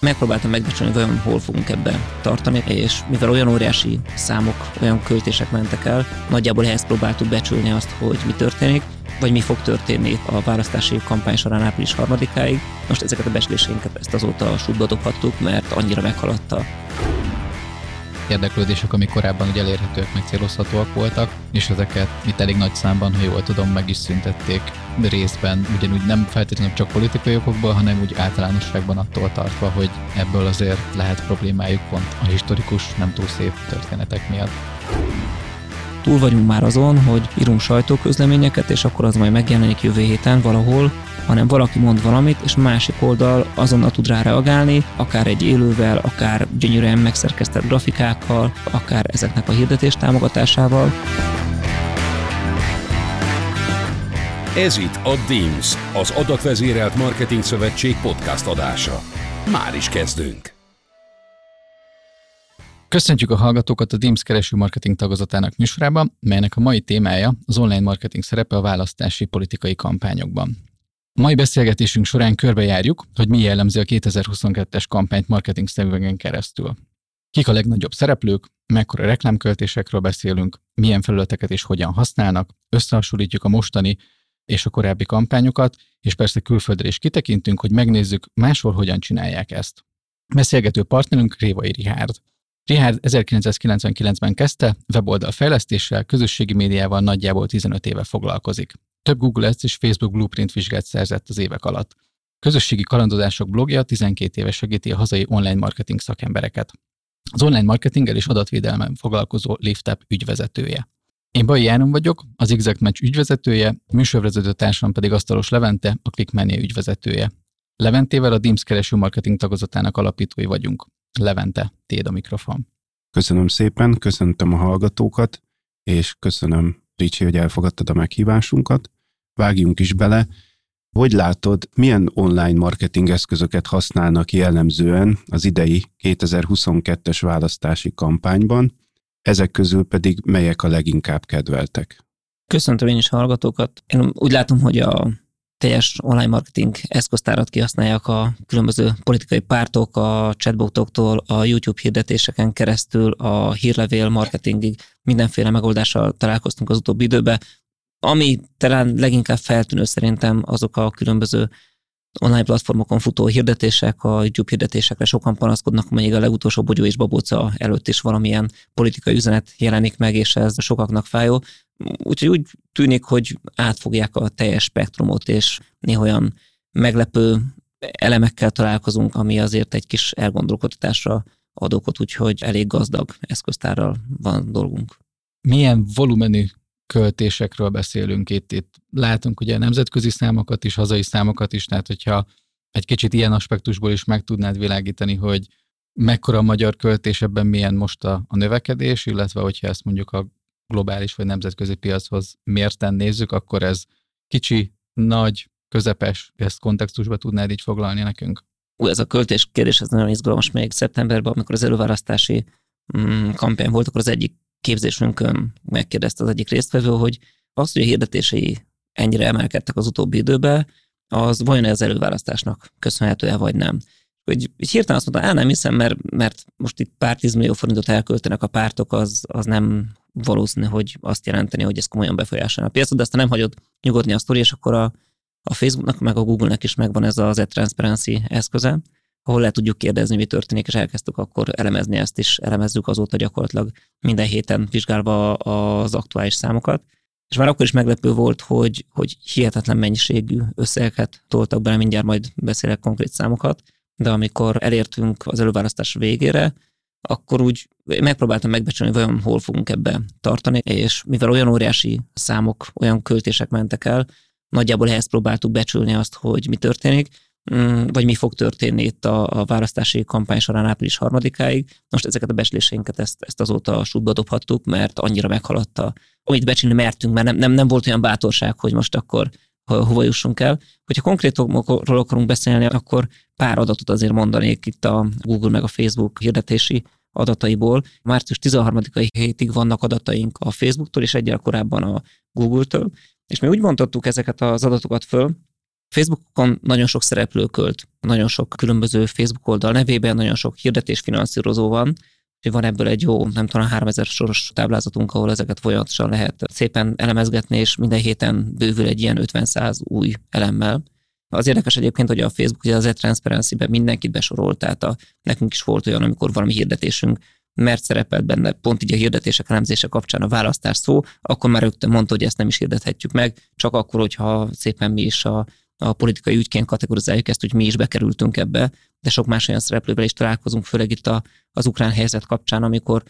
Megpróbáltam megbecsülni, hogy hol fogunk ebbe tartani, és mivel olyan óriási számok, olyan költések mentek el, nagyjából ehhez próbáltuk becsülni azt, hogy mi történik, vagy mi fog történni a választási kampány során április harmadikáig. Most ezeket a becsléseinket ezt azóta sútba dobhattuk, mert annyira meghaladta érdeklődések, amik korábban ugye elérhetőek, meg voltak, és ezeket itt elég nagy számban, ha jól tudom, meg is szüntették részben, ugyanúgy nem feltétlenül csak politikai okokból, hanem úgy általánosságban attól tartva, hogy ebből azért lehet problémájuk pont a historikus, nem túl szép történetek miatt. Túl vagyunk már azon, hogy írunk sajtóközleményeket, és akkor az majd megjelenik jövő héten valahol, hanem valaki mond valamit, és másik oldal azonnal tud rá reagálni, akár egy élővel, akár gyönyörűen megszerkesztett grafikákkal, akár ezeknek a hirdetés támogatásával. Ez itt a DIMS, az Adatvezérelt Marketing Szövetség podcast adása. Már is kezdünk! Köszöntjük a hallgatókat a DIMS kereső marketing tagozatának műsorában, melynek a mai témája az online marketing szerepe a választási politikai kampányokban. A mai beszélgetésünk során körbejárjuk, hogy mi jellemzi a 2022-es kampányt marketing szemüvegen keresztül. Kik a legnagyobb szereplők, mekkora reklámköltésekről beszélünk, milyen felületeket és hogyan használnak, összehasonlítjuk a mostani és a korábbi kampányokat, és persze külföldre is kitekintünk, hogy megnézzük máshol hogyan csinálják ezt. Beszélgető partnerünk Révai Rihárd. Richard 1999-ben kezdte, weboldal fejlesztéssel, közösségi médiával nagyjából 15 éve foglalkozik. Több Google Ads és Facebook Blueprint vizsgát szerzett az évek alatt. Közösségi kalandozások blogja 12 éve segíti a hazai online marketing szakembereket. Az online marketinggel és adatvédelmen foglalkozó LiftUp ügyvezetője. Én Bai Jánon vagyok, az Exact Match ügyvezetője, műsorvezető társam pedig Asztalos Levente, a ClickMania ügyvezetője. Leventével a DIMS kereső marketing tagozatának alapítói vagyunk. Levente, téd a mikrofon. Köszönöm szépen, köszöntöm a hallgatókat, és köszönöm, Ricsi, hogy elfogadtad a meghívásunkat. Vágjunk is bele. Hogy látod, milyen online marketing eszközöket használnak jellemzően az idei 2022-es választási kampányban, ezek közül pedig melyek a leginkább kedveltek? Köszöntöm én is hallgatókat. Én úgy látom, hogy a teljes online marketing eszköztárat kihasználják a különböző politikai pártok, a chatbotoktól, a YouTube hirdetéseken keresztül, a hírlevél marketingig mindenféle megoldással találkoztunk az utóbbi időben. Ami talán leginkább feltűnő szerintem azok a különböző online platformokon futó hirdetések, a YouTube hirdetésekre sokan panaszkodnak, még a legutolsó bogyó és babóca előtt is valamilyen politikai üzenet jelenik meg, és ez sokaknak fájó. Úgyhogy úgy tűnik, hogy átfogják a teljes spektrumot, és néha olyan meglepő elemekkel találkozunk, ami azért egy kis elgondolkodtatásra ad okot, úgyhogy elég gazdag eszköztárral van dolgunk. Milyen volumenű költésekről beszélünk itt. Itt látunk ugye nemzetközi számokat is, hazai számokat is, tehát hogyha egy kicsit ilyen aspektusból is meg tudnád világítani, hogy mekkora a magyar költés, ebben milyen most a, a növekedés, illetve hogyha ezt mondjuk a globális vagy nemzetközi piachoz mérten nézzük, akkor ez kicsi, nagy, közepes, ezt kontextusba tudnád így foglalni nekünk? Ú, ez a költés kérdés, ez nagyon izgalmas még szeptemberben, amikor az előválasztási mm, kampány volt, akkor az egyik képzésünkön megkérdezte az egyik résztvevő, hogy az, hogy a hirdetései ennyire emelkedtek az utóbbi időben, az vajon az előválasztásnak köszönhető-e, vagy nem. Hogy hirtelen azt mondta, á, nem hiszem, mert, mert most itt pár tízmillió forintot elköltenek a pártok, az, az nem valószínű, hogy azt jelenteni, hogy ez komolyan befolyásolja a piacot, de aztán nem hagyod nyugodni a sztori, és akkor a, a Facebooknak, meg a Google-nek is megvan ez az e-transparency eszköze, ahol le tudjuk kérdezni, mi történik, és elkezdtük akkor elemezni ezt is, elemezzük azóta gyakorlatilag minden héten vizsgálva az aktuális számokat. És már akkor is meglepő volt, hogy, hogy hihetetlen mennyiségű összegeket toltak bele, mindjárt majd beszélek konkrét számokat, de amikor elértünk az előválasztás végére, akkor úgy megpróbáltam megbecsülni, hogy vajon hol fogunk ebbe tartani, és mivel olyan óriási számok, olyan költések mentek el, nagyjából ehhez próbáltuk becsülni azt, hogy mi történik, vagy mi fog történni itt a, a választási kampány során április harmadikáig. Most ezeket a becsléseinket ezt, ezt azóta sútba dobhattuk, mert annyira meghaladta, amit becsülni mertünk, mert nem, nem, nem volt olyan bátorság, hogy most akkor hova jussunk el. Hogyha konkrétokról akarunk beszélni, akkor pár adatot azért mondanék itt a Google meg a Facebook hirdetési adataiból. Március 13-ai hétig vannak adataink a Facebooktól, és egyel korábban a Google-től. És mi úgy mondhattuk ezeket az adatokat föl, Facebookon nagyon sok szereplő költ, nagyon sok különböző Facebook oldal nevében, nagyon sok hirdetés finanszírozó van, és van ebből egy jó, nem tudom, 3000 soros táblázatunk, ahol ezeket folyamatosan lehet szépen elemezgetni, és minden héten bővül egy ilyen 50-100 új elemmel. Az érdekes egyébként, hogy a Facebook ugye az e-transparency-ben mindenkit besorolt, tehát a, nekünk is volt olyan, amikor valami hirdetésünk mert szerepelt benne pont így a hirdetések elemzése kapcsán a választás szó, akkor már rögtön mondta, hogy ezt nem is hirdethetjük meg, csak akkor, hogyha szépen mi is a, a politikai ügyként kategorizáljuk ezt, hogy mi is bekerültünk ebbe, de sok más olyan szereplővel is találkozunk, főleg itt a, az ukrán helyzet kapcsán, amikor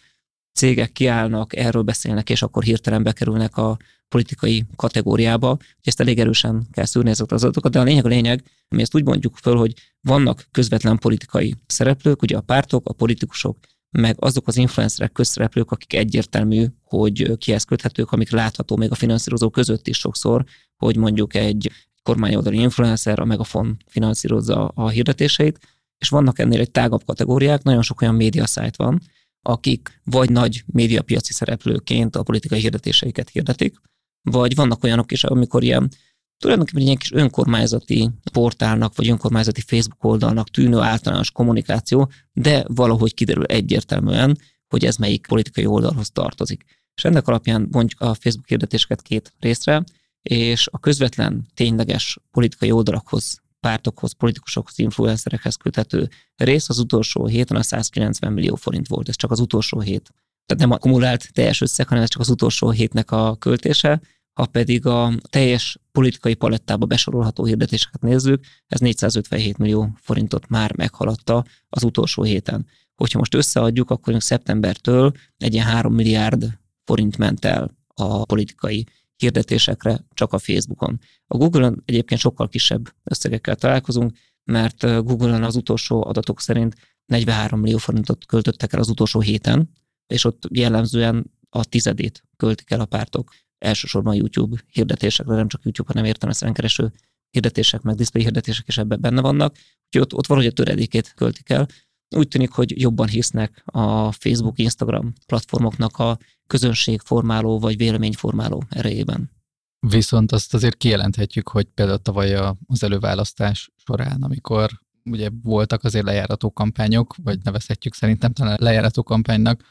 cégek kiállnak, erről beszélnek, és akkor hirtelen bekerülnek a politikai kategóriába. Ezt elég erősen kell szűrni ezeket az adatokat, de a lényeg a lényeg, mi ezt úgy mondjuk föl, hogy vannak közvetlen politikai szereplők, ugye a pártok, a politikusok, meg azok az influencerek, közszereplők, akik egyértelmű, hogy kihez köthetők, amik látható még a finanszírozó között is sokszor, hogy mondjuk egy kormányoldali influencer, a Megafon finanszírozza a hirdetéseit, és vannak ennél egy tágabb kategóriák, nagyon sok olyan média szájt van, akik vagy nagy médiapiaci szereplőként a politikai hirdetéseiket hirdetik, vagy vannak olyanok is, amikor ilyen tulajdonképpen egy kis önkormányzati portálnak, vagy önkormányzati Facebook oldalnak tűnő általános kommunikáció, de valahogy kiderül egyértelműen, hogy ez melyik politikai oldalhoz tartozik. És ennek alapján mondjuk a Facebook hirdetéseket két részre, és a közvetlen, tényleges politikai oldalakhoz, pártokhoz, politikusokhoz, influencerekhez köthető rész az utolsó héten a 190 millió forint volt. Ez csak az utolsó hét. Tehát nem akkumulált teljes összeg, hanem ez csak az utolsó hétnek a költése, ha pedig a teljes politikai palettába besorolható hirdetéseket nézzük, ez 457 millió forintot már meghaladta az utolsó héten. Hogyha most összeadjuk, akkor szeptembertől egy ilyen 3 milliárd forint ment el a politikai hirdetésekre csak a Facebookon. A Google-on egyébként sokkal kisebb összegekkel találkozunk, mert Google-on az utolsó adatok szerint 43 millió forintot költöttek el az utolsó héten, és ott jellemzően a tizedét költik el a pártok elsősorban YouTube hirdetésekre, nem csak YouTube, hanem értelmesen kereső hirdetések, meg display hirdetések is ebben benne vannak, úgyhogy ott, ott valahogy a töredékét költik el. Úgy tűnik, hogy jobban hisznek a Facebook, Instagram platformoknak a közönségformáló vagy véleményformáló erejében. Viszont azt azért kijelenthetjük, hogy például tavaly az előválasztás során, amikor ugye voltak azért lejárató kampányok, vagy nevezhetjük szerintem talán lejárató kampánynak,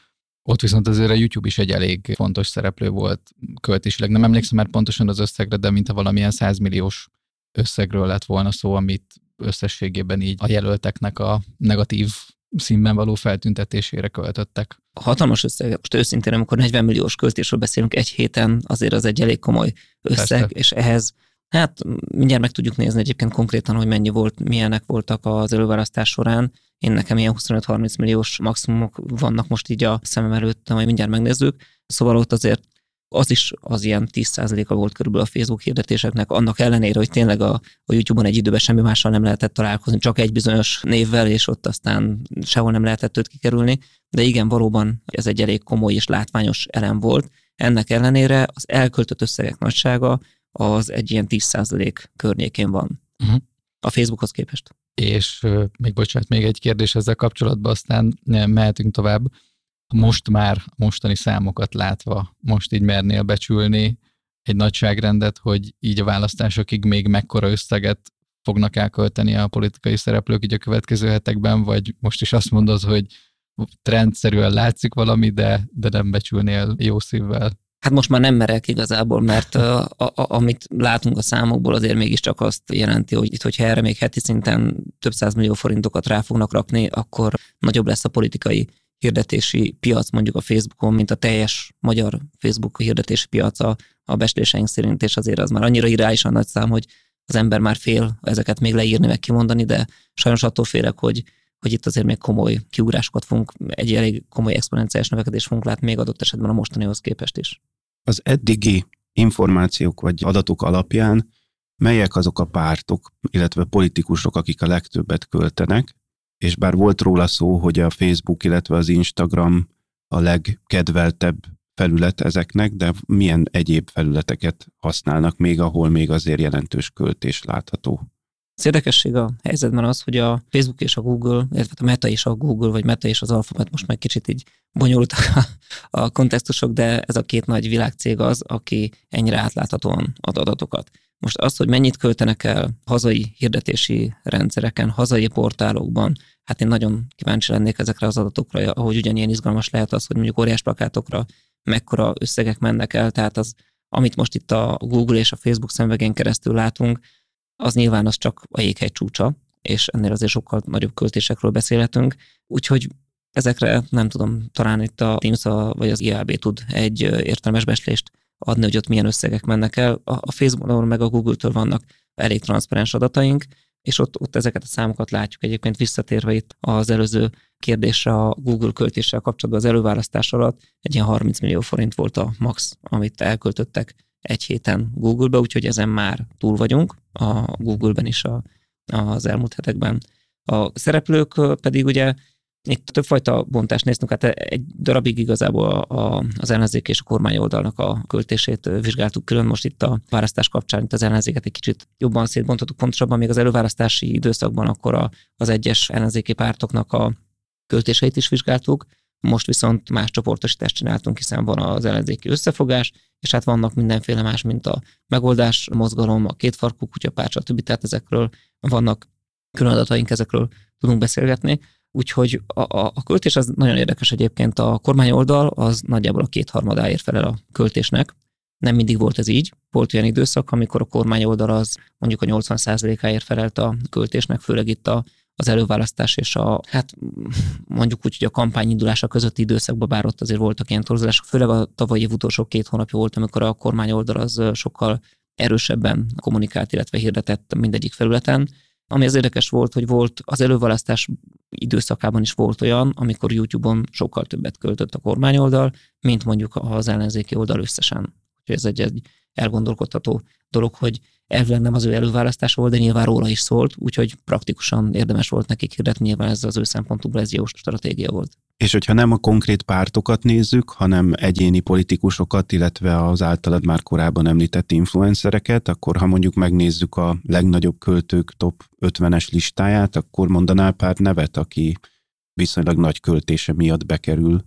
ott viszont azért a YouTube is egy elég fontos szereplő volt költésileg. Nem emlékszem már pontosan az összegre, de mint a valamilyen 100 milliós összegről lett volna szó, amit összességében így a jelölteknek a negatív színben való feltüntetésére költöttek. Hatalmas összeg, most őszintén, amikor 40 milliós költésről beszélünk egy héten, azért az egy elég komoly összeg, Persze. és ehhez Hát mindjárt meg tudjuk nézni egyébként konkrétan, hogy mennyi volt, milyenek voltak az előválasztás során. Én nekem ilyen 25-30 milliós maximumok vannak most így a szemem előtt, majd mindjárt megnézzük. Szóval ott azért az is az ilyen 10%-a volt körülbelül a Facebook hirdetéseknek, annak ellenére, hogy tényleg a, a YouTube-on egy időben semmi mással nem lehetett találkozni, csak egy bizonyos névvel, és ott aztán sehol nem lehetett őt kikerülni. De igen, valóban ez egy elég komoly és látványos elem volt. Ennek ellenére az elköltött összegek nagysága az egy ilyen 10% környékén van. Uh-huh. A Facebookhoz képest. És még bocsánat, még egy kérdés ezzel kapcsolatban, aztán mehetünk tovább. Most már mostani számokat látva, most így mernél becsülni egy nagyságrendet, hogy így a választásokig még mekkora összeget fognak elkölteni a politikai szereplők így a következő hetekben, vagy most is azt mondod, hogy trendszerűen látszik valami, de, de nem becsülnél jó szívvel? Hát most már nem merek igazából, mert a, a, amit látunk a számokból, azért mégiscsak azt jelenti, hogy itt, hogyha erre még heti szinten több millió forintokat rá fognak rakni, akkor nagyobb lesz a politikai hirdetési piac mondjuk a Facebookon, mint a teljes magyar Facebook hirdetési piaca a besléseink szerint, és azért az már annyira irányosan nagy szám, hogy az ember már fél ezeket még leírni, meg kimondani, de sajnos attól félek, hogy, hogy itt azért még komoly kiugrásokat fogunk, egy elég komoly exponenciális növekedést fogunk látni még adott esetben a mostanihoz képest is. Az eddigi információk vagy adatok alapján melyek azok a pártok, illetve politikusok, akik a legtöbbet költenek, és bár volt róla szó, hogy a Facebook, illetve az Instagram a legkedveltebb felület ezeknek, de milyen egyéb felületeket használnak még, ahol még azért jelentős költés látható? Az érdekesség a helyzetben az, hogy a Facebook és a Google, illetve a Meta és a Google, vagy Meta és az Alphabet most már kicsit így bonyolultak a, a kontextusok, de ez a két nagy világcég az, aki ennyire átláthatóan ad adatokat. Most az, hogy mennyit költenek el hazai hirdetési rendszereken, hazai portálokban, hát én nagyon kíváncsi lennék ezekre az adatokra, ahogy ugyanilyen izgalmas lehet az, hogy mondjuk óriás plakátokra mekkora összegek mennek el, tehát az, amit most itt a Google és a Facebook szemvegén keresztül látunk, az nyilván az csak a jéghegy csúcsa, és ennél azért sokkal nagyobb költésekről beszélhetünk, úgyhogy ezekre nem tudom, talán itt a Teams vagy az IAB tud egy értelmes beslést adni, hogy ott milyen összegek mennek el. A Facebookon meg a Google-től vannak elég transzparens adataink, és ott, ott ezeket a számokat látjuk. Egyébként visszatérve itt az előző kérdésre a Google költéssel kapcsolatban az előválasztás alatt egy ilyen 30 millió forint volt a max, amit elköltöttek egy héten Google-be, úgyhogy ezen már túl vagyunk a Google-ben is a, az elmúlt hetekben. A szereplők pedig ugye itt többfajta bontást néztünk, hát egy darabig igazából a, a, az ellenzék és a kormány oldalnak a költését vizsgáltuk külön. Most itt a választás kapcsán itt az ellenzéket egy kicsit jobban szétbontottuk, pontosabban még az előválasztási időszakban akkor a, az egyes ellenzéki pártoknak a költéseit is vizsgáltuk. Most viszont más csoportosítást csináltunk, hiszen van az ellenzéki összefogás, és hát vannak mindenféle más, mint a megoldás mozgalom, a kétfarkú kutyapárt, stb. Tehát ezekről vannak külön adataink, ezekről tudunk beszélgetni. Úgyhogy a, a, a költés az nagyon érdekes egyébként. A kormány oldal az nagyjából a kétharmadáért felel a költésnek. Nem mindig volt ez így. Volt olyan időszak, amikor a kormány oldal az mondjuk a 80%-áért felelt a költésnek, főleg itt a, az előválasztás és a, hát mondjuk úgy, hogy a kampány indulása közötti időszakban, bár ott azért voltak ilyen torzulások, főleg a tavalyi év utolsó két hónapja volt, amikor a kormány oldal az sokkal erősebben kommunikált, illetve hirdetett mindegyik felületen. Ami az érdekes volt, hogy volt az előválasztás időszakában is volt olyan, amikor YouTube-on sokkal többet költött a kormányoldal, mint mondjuk az ellenzéki oldal összesen. Úgyhogy ez egy, egy elgondolkodható dolog, hogy elvileg nem az ő előválasztás volt, de nyilván róla is szólt, úgyhogy praktikusan érdemes volt nekik hirdetni, nyilván ez az ő szempontukból ez jó stratégia volt. És hogyha nem a konkrét pártokat nézzük, hanem egyéni politikusokat, illetve az általad már korábban említett influencereket, akkor ha mondjuk megnézzük a legnagyobb költők top 50-es listáját, akkor mondanál pár nevet, aki viszonylag nagy költése miatt bekerül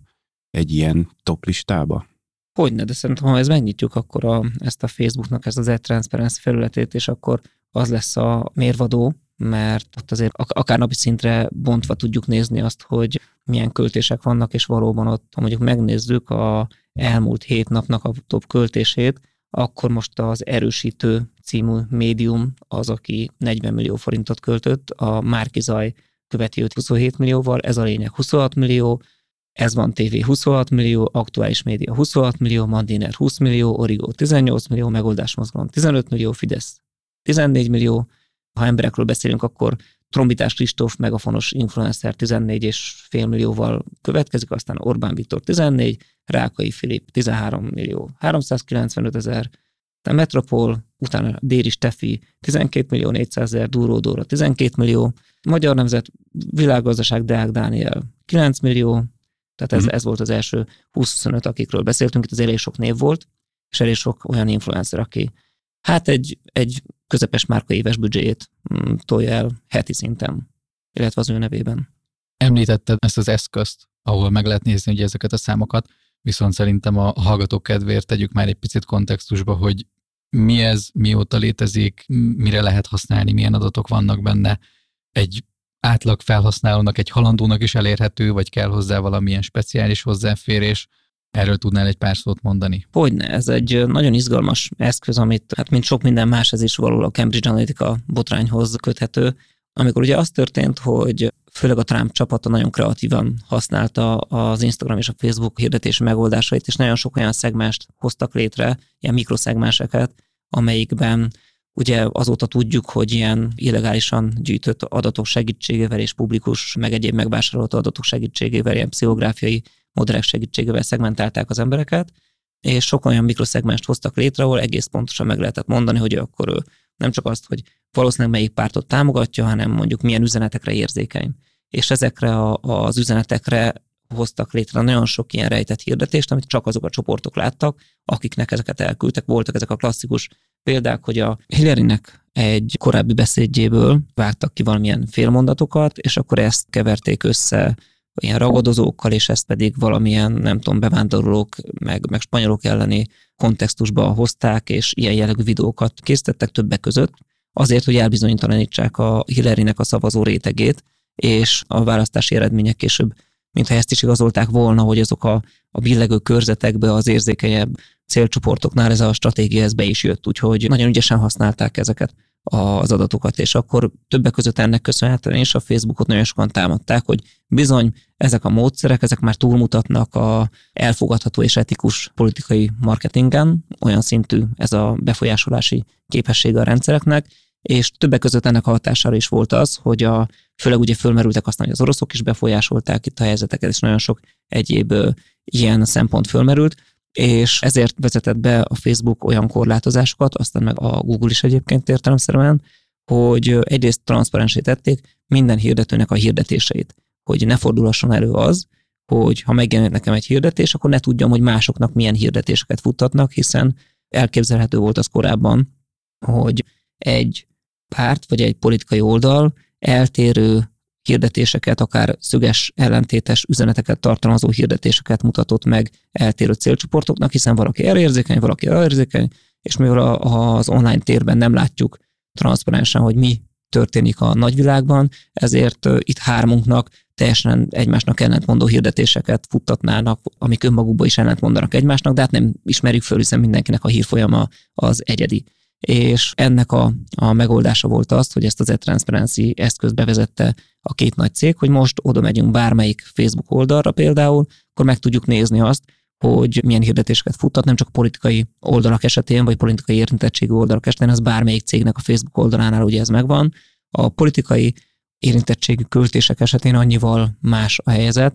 egy ilyen top listába? Hogyne, de szerintem, ha ezt megnyitjuk, akkor a, ezt a Facebooknak, ezt az e-transparency felületét, és akkor az lesz a mérvadó, mert ott azért akár napi szintre bontva tudjuk nézni azt, hogy milyen költések vannak, és valóban ott, ha mondjuk megnézzük a elmúlt hét napnak a top költését, akkor most az erősítő című médium az, aki 40 millió forintot költött, a Márkizaj követi őt 27 millióval, ez a lényeg 26 millió, ez van TV 26 millió, aktuális média 26 millió, Mandiner 20 millió, Origo 18 millió, megoldás mozgalom 15 millió, Fidesz 14 millió. Ha emberekről beszélünk, akkor Trombitás Kristóf, megafonos influencer 14,5 millióval következik, aztán Orbán Viktor 14, Rákai Filip 13 millió 395 ezer, a Metropol, utána Déri Stefi 12 millió 400 ezer, Dúró Dóra 12 millió, Magyar Nemzet, Világgazdaság Deák Dániel 9 millió, tehát ez, mm. ez volt az első 20-25, akikről beszéltünk, itt az elég sok név volt, és elég sok olyan influencer, aki hát egy, egy közepes márka éves büdzséjét mm, tolja el heti szinten, illetve az ő nevében. Említetted ezt az eszközt, ahol meg lehet nézni ugye ezeket a számokat, viszont szerintem a hallgatók kedvéért tegyük már egy picit kontextusba, hogy mi ez, mióta létezik, mire lehet használni, milyen adatok vannak benne. Egy átlag felhasználónak, egy halandónak is elérhető, vagy kell hozzá valamilyen speciális hozzáférés. Erről tudnál egy pár szót mondani? Hogyne, ez egy nagyon izgalmas eszköz, amit, hát mint sok minden más, ez is való a Cambridge Analytica botrányhoz köthető, amikor ugye az történt, hogy főleg a Trump csapata nagyon kreatívan használta az Instagram és a Facebook hirdetési megoldásait, és nagyon sok olyan szegmást hoztak létre, ilyen mikroszegmáseket, amelyikben Ugye azóta tudjuk, hogy ilyen illegálisan gyűjtött adatok segítségével és publikus, meg egyéb megvásárolt adatok segítségével, ilyen pszichológiai modellek segítségével szegmentálták az embereket, és sok olyan mikroszegmást hoztak létre, ahol egész pontosan meg lehetett mondani, hogy akkor ő nem csak azt, hogy valószínűleg melyik pártot támogatja, hanem mondjuk milyen üzenetekre érzékeny. És ezekre a, az üzenetekre hoztak létre nagyon sok ilyen rejtett hirdetést, amit csak azok a csoportok láttak, akiknek ezeket elküldtek. Voltak ezek a klasszikus példák, hogy a Hillary-nek egy korábbi beszédjéből vágtak ki valamilyen félmondatokat, és akkor ezt keverték össze ilyen ragadozókkal, és ezt pedig valamilyen, nem tudom, bevándorlók, meg, meg spanyolok elleni kontextusba hozták, és ilyen jellegű videókat készítettek többek között, azért, hogy elbizonyítalanítsák a Hillary-nek a szavazó rétegét, és a választási eredmények később, mintha ezt is igazolták volna, hogy azok a, a billegő körzetekbe az érzékenyebb célcsoportoknál ez a stratégia ez be is jött, úgyhogy nagyon ügyesen használták ezeket az adatokat, és akkor többek között ennek köszönhetően és a Facebookot nagyon sokan támadták, hogy bizony ezek a módszerek, ezek már túlmutatnak a elfogadható és etikus politikai marketingen, olyan szintű ez a befolyásolási képessége a rendszereknek, és többek között ennek hatására is volt az, hogy a, főleg ugye fölmerültek aztán, hogy az oroszok is befolyásolták itt a helyzeteket, és nagyon sok egyéb ilyen szempont fölmerült, és ezért vezetett be a Facebook olyan korlátozásokat, aztán meg a Google is egyébként értelemszerűen, hogy egyrészt transzparensé tették minden hirdetőnek a hirdetéseit, hogy ne fordulhasson elő az, hogy ha megjelenik nekem egy hirdetés, akkor ne tudjam, hogy másoknak milyen hirdetéseket futtatnak, hiszen elképzelhető volt az korábban, hogy egy párt vagy egy politikai oldal eltérő hirdetéseket, akár szöges ellentétes üzeneteket tartalmazó hirdetéseket mutatott meg eltérő célcsoportoknak, hiszen valaki erre érzékeny, valaki erre érzékeny, és mivel az online térben nem látjuk transzparensen, hogy mi történik a nagyvilágban, ezért itt hármunknak teljesen egymásnak ellentmondó hirdetéseket futtatnának, amik önmagukban is ellentmondanak egymásnak, de hát nem ismerjük föl, hiszen mindenkinek a hírfolyama az egyedi és ennek a, a megoldása volt az, hogy ezt az e-transparency eszközt bevezette a két nagy cég, hogy most oda megyünk bármelyik Facebook oldalra például, akkor meg tudjuk nézni azt, hogy milyen hirdetéseket futtat, nem csak politikai oldalak esetén, vagy politikai érintettségű oldalak esetén, az bármelyik cégnek a Facebook oldalánál ugye ez megvan. A politikai érintettségű költések esetén annyival más a helyzet,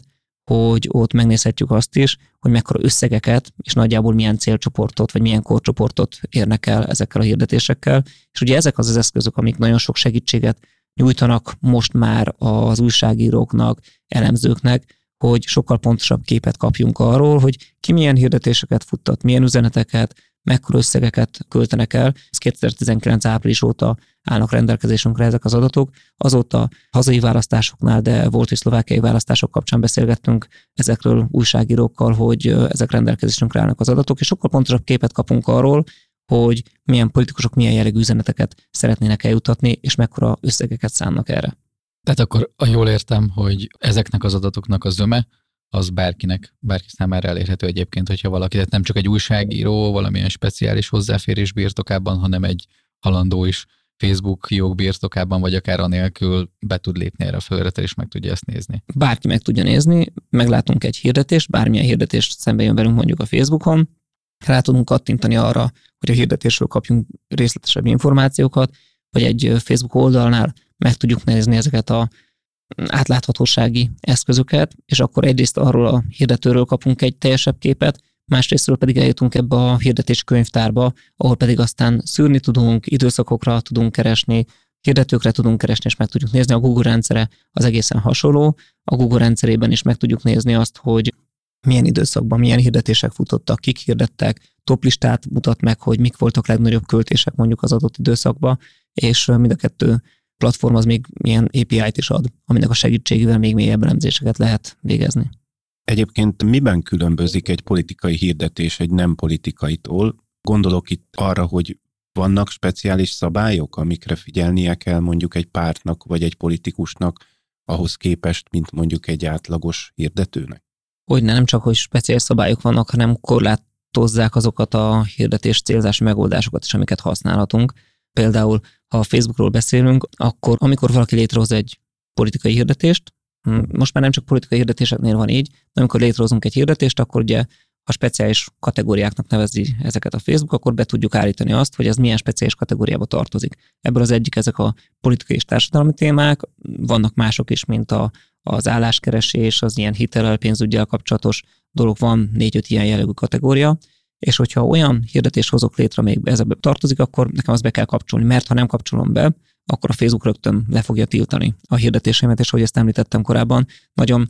hogy ott megnézhetjük azt is, hogy mekkora összegeket és nagyjából milyen célcsoportot vagy milyen korcsoportot érnek el ezekkel a hirdetésekkel. És ugye ezek az az eszközök, amik nagyon sok segítséget nyújtanak most már az újságíróknak, elemzőknek, hogy sokkal pontosabb képet kapjunk arról, hogy ki milyen hirdetéseket futtat, milyen üzeneteket, mekkora összegeket költenek el. Ez 2019 április óta állnak rendelkezésünkre ezek az adatok. Azóta hazai választásoknál, de volt és szlovákiai választások kapcsán beszélgettünk ezekről újságírókkal, hogy ezek rendelkezésünkre állnak az adatok, és sokkal pontosabb képet kapunk arról, hogy milyen politikusok milyen jellegű üzeneteket szeretnének eljutatni, és mekkora összegeket szánnak erre. Tehát akkor, jól értem, hogy ezeknek az adatoknak a zöme, az bárkinek, bárki számára elérhető egyébként, hogyha valaki, tehát nem csak egy újságíró valamilyen speciális hozzáférés birtokában, hanem egy halandó is Facebook jog birtokában, vagy akár anélkül be tud lépni erre a felületre, és meg tudja ezt nézni. Bárki meg tudja nézni, meglátunk egy hirdetést, bármilyen hirdetés szembe jön velünk mondjuk a Facebookon, rá tudunk kattintani arra, hogy a hirdetésről kapjunk részletesebb információkat, vagy egy Facebook oldalnál meg tudjuk nézni ezeket a átláthatósági eszközöket, és akkor egyrészt arról a hirdetőről kapunk egy teljesebb képet, másrésztről pedig eljutunk ebbe a hirdetési könyvtárba, ahol pedig aztán szűrni tudunk, időszakokra tudunk keresni, hirdetőkre tudunk keresni, és meg tudjuk nézni. A Google rendszere az egészen hasonló. A Google rendszerében is meg tudjuk nézni azt, hogy milyen időszakban milyen hirdetések futottak, kik hirdettek, toplistát mutat meg, hogy mik voltak legnagyobb költések mondjuk az adott időszakban, és mind a kettő platform az még milyen API-t is ad, aminek a segítségével még mélyebb elemzéseket lehet végezni. Egyébként miben különbözik egy politikai hirdetés egy nem politikaitól? Gondolok itt arra, hogy vannak speciális szabályok, amikre figyelnie kell mondjuk egy pártnak vagy egy politikusnak ahhoz képest, mint mondjuk egy átlagos hirdetőnek? Hogy nem csak, hogy speciális szabályok vannak, hanem korlátozzák azokat a hirdetés célzási megoldásokat is, amiket használhatunk. Például, ha a Facebookról beszélünk, akkor amikor valaki létrehoz egy politikai hirdetést, most már nem csak politikai hirdetéseknél van így, de amikor létrehozunk egy hirdetést, akkor ugye ha speciális kategóriáknak nevezi ezeket a Facebook, akkor be tudjuk állítani azt, hogy ez milyen speciális kategóriába tartozik. Ebből az egyik ezek a politikai és társadalmi témák, vannak mások is, mint a, az álláskeresés, az ilyen hitelel, pénzügyel kapcsolatos dolog, van négy-öt ilyen jellegű kategória, és hogyha olyan hirdetés hozok létre, még ezekbe tartozik, akkor nekem azt be kell kapcsolni, mert ha nem kapcsolom be, akkor a Facebook rögtön le fogja tiltani a hirdetéseimet, és ahogy ezt említettem korábban, nagyon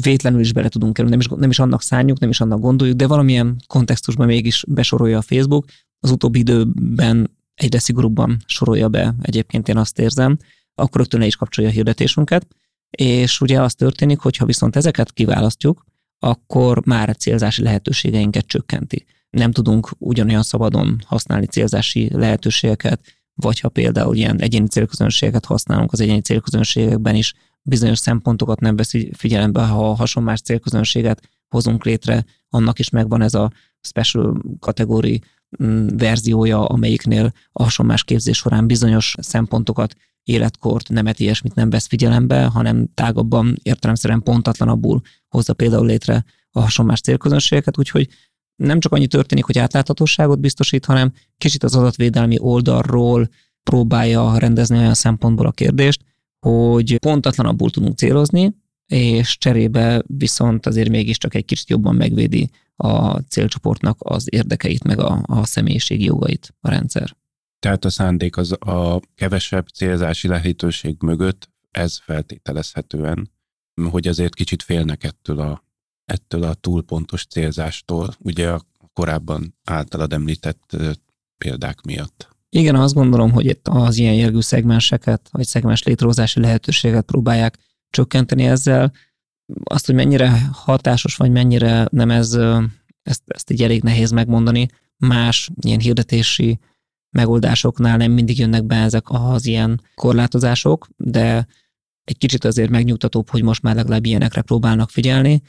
vétlenül is bele tudunk kerülni, nem is, nem is annak szánjuk, nem is annak gondoljuk, de valamilyen kontextusban mégis besorolja a Facebook. Az utóbbi időben egyre szigorúbban sorolja be, egyébként én azt érzem, akkor rögtön le is kapcsolja a hirdetésünket, és ugye az történik, hogy ha viszont ezeket kiválasztjuk, akkor már a célzási lehetőségeinket csökkenti. Nem tudunk ugyanolyan szabadon használni célzási lehetőségeket, vagy ha például ilyen egyéni célközönségeket használunk az egyéni célközönségekben is, bizonyos szempontokat nem veszi figyelembe, ha hasonlás célközönséget hozunk létre, annak is megvan ez a special kategóri mm, verziója, amelyiknél a hasonlás képzés során bizonyos szempontokat, életkort, nemet, ilyesmit nem vesz figyelembe, hanem tágabban, értelemszerűen pontatlanabbul hozza például létre a hasonlás célközönségeket, úgyhogy nem csak annyi történik, hogy átláthatóságot biztosít, hanem kicsit az adatvédelmi oldalról próbálja rendezni olyan szempontból a kérdést, hogy pontatlanabbul tudunk célozni, és cserébe viszont azért mégiscsak egy kicsit jobban megvédi a célcsoportnak az érdekeit, meg a, a személyiségi jogait a rendszer. Tehát a szándék az a kevesebb célzási lehetőség mögött, ez feltételezhetően, hogy azért kicsit félnek ettől a, ettől a túlpontos célzástól, ugye a korábban általad említett példák miatt. Igen, azt gondolom, hogy itt az ilyen jelgű szegmenseket, vagy szegmens létrehozási lehetőséget próbálják csökkenteni ezzel. Azt, hogy mennyire hatásos, vagy mennyire nem ez, ezt, ezt így elég nehéz megmondani. Más ilyen hirdetési megoldásoknál nem mindig jönnek be ezek az ilyen korlátozások, de egy kicsit azért megnyugtatóbb, hogy most már legalább ilyenekre próbálnak figyelni.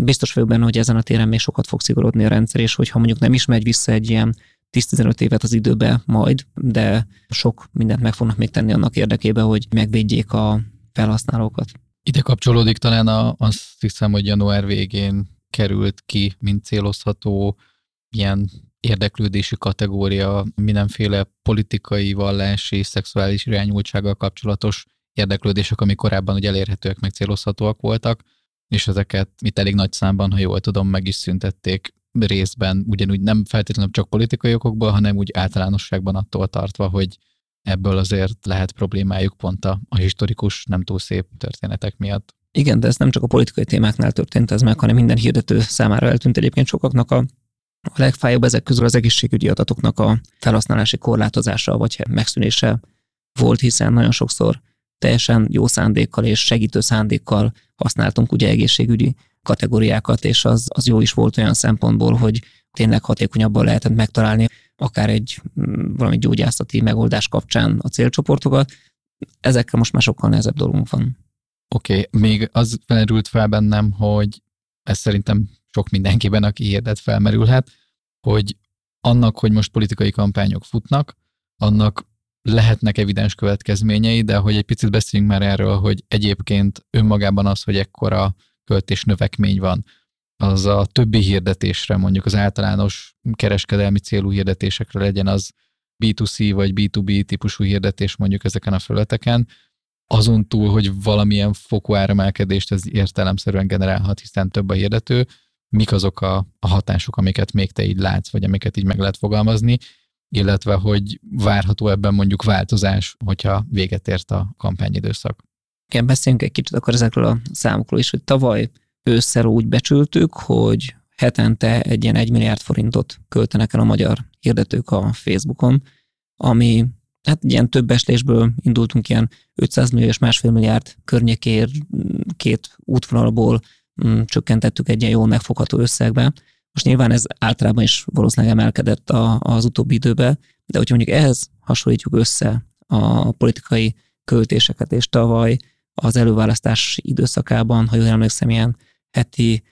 Biztos vagyok benne, hogy ezen a téren még sokat fog szigorodni a rendszer, és hogyha mondjuk nem is megy vissza egy ilyen 10-15 évet az időbe majd, de sok mindent meg fognak még tenni annak érdekében, hogy megvédjék a felhasználókat. Ide kapcsolódik talán a, azt hiszem, hogy január végén került ki, mint célozható ilyen érdeklődési kategória, mindenféle politikai, vallási, szexuális irányultsággal kapcsolatos érdeklődések, ami korábban ugye elérhetőek, meg célozhatóak voltak, és ezeket itt elég nagy számban, ha jól tudom, meg is szüntették részben, ugyanúgy nem feltétlenül csak politikai okokból, hanem úgy általánosságban attól tartva, hogy ebből azért lehet problémájuk pont a, a historikus, nem túl szép történetek miatt. Igen, de ez nem csak a politikai témáknál történt ez meg, hanem minden hirdető számára eltűnt egyébként sokaknak a a legfájóbb ezek közül az egészségügyi adatoknak a felhasználási korlátozása vagy megszűnése volt, hiszen nagyon sokszor teljesen jó szándékkal és segítő szándékkal használtunk ugye egészségügyi kategóriákat, és az, az jó is volt olyan szempontból, hogy tényleg hatékonyabban lehetett megtalálni akár egy mm, valami gyógyászati megoldás kapcsán a célcsoportokat. Ezekkel most már sokkal nehezebb dolgunk van. Oké, okay. még az felmerült fel bennem, hogy ez szerintem sok mindenkiben, aki hirdet felmerülhet, hogy annak, hogy most politikai kampányok futnak, annak lehetnek evidens következményei, de hogy egy picit beszéljünk már erről, hogy egyébként önmagában az, hogy ekkora költés növekmény van, az a többi hirdetésre, mondjuk az általános kereskedelmi célú hirdetésekre legyen az B2C vagy B2B típusú hirdetés mondjuk ezeken a felületeken, azon túl, hogy valamilyen fokú áremelkedést ez értelemszerűen generálhat, hiszen több a hirdető, mik azok a, a hatások, amiket még te így látsz, vagy amiket így meg lehet fogalmazni, illetve hogy várható ebben mondjuk változás, hogyha véget ért a kampányidőszak. Igen, beszéljünk egy kicsit akkor ezekről a számokról is, hogy tavaly ősszel úgy becsültük, hogy hetente egy ilyen 1 milliárd forintot költenek el a magyar hirdetők a Facebookon, ami hát ilyen több eslésből indultunk ilyen 500 millió és másfél milliárd környékért két útvonalból csökkentettük egy ilyen jól megfogható összegbe. Most nyilván ez általában is valószínűleg emelkedett a, az utóbbi időben, de hogyha mondjuk ehhez hasonlítjuk össze a politikai költéseket, és tavaly az előválasztás időszakában, ha jól emlékszem, ilyen heti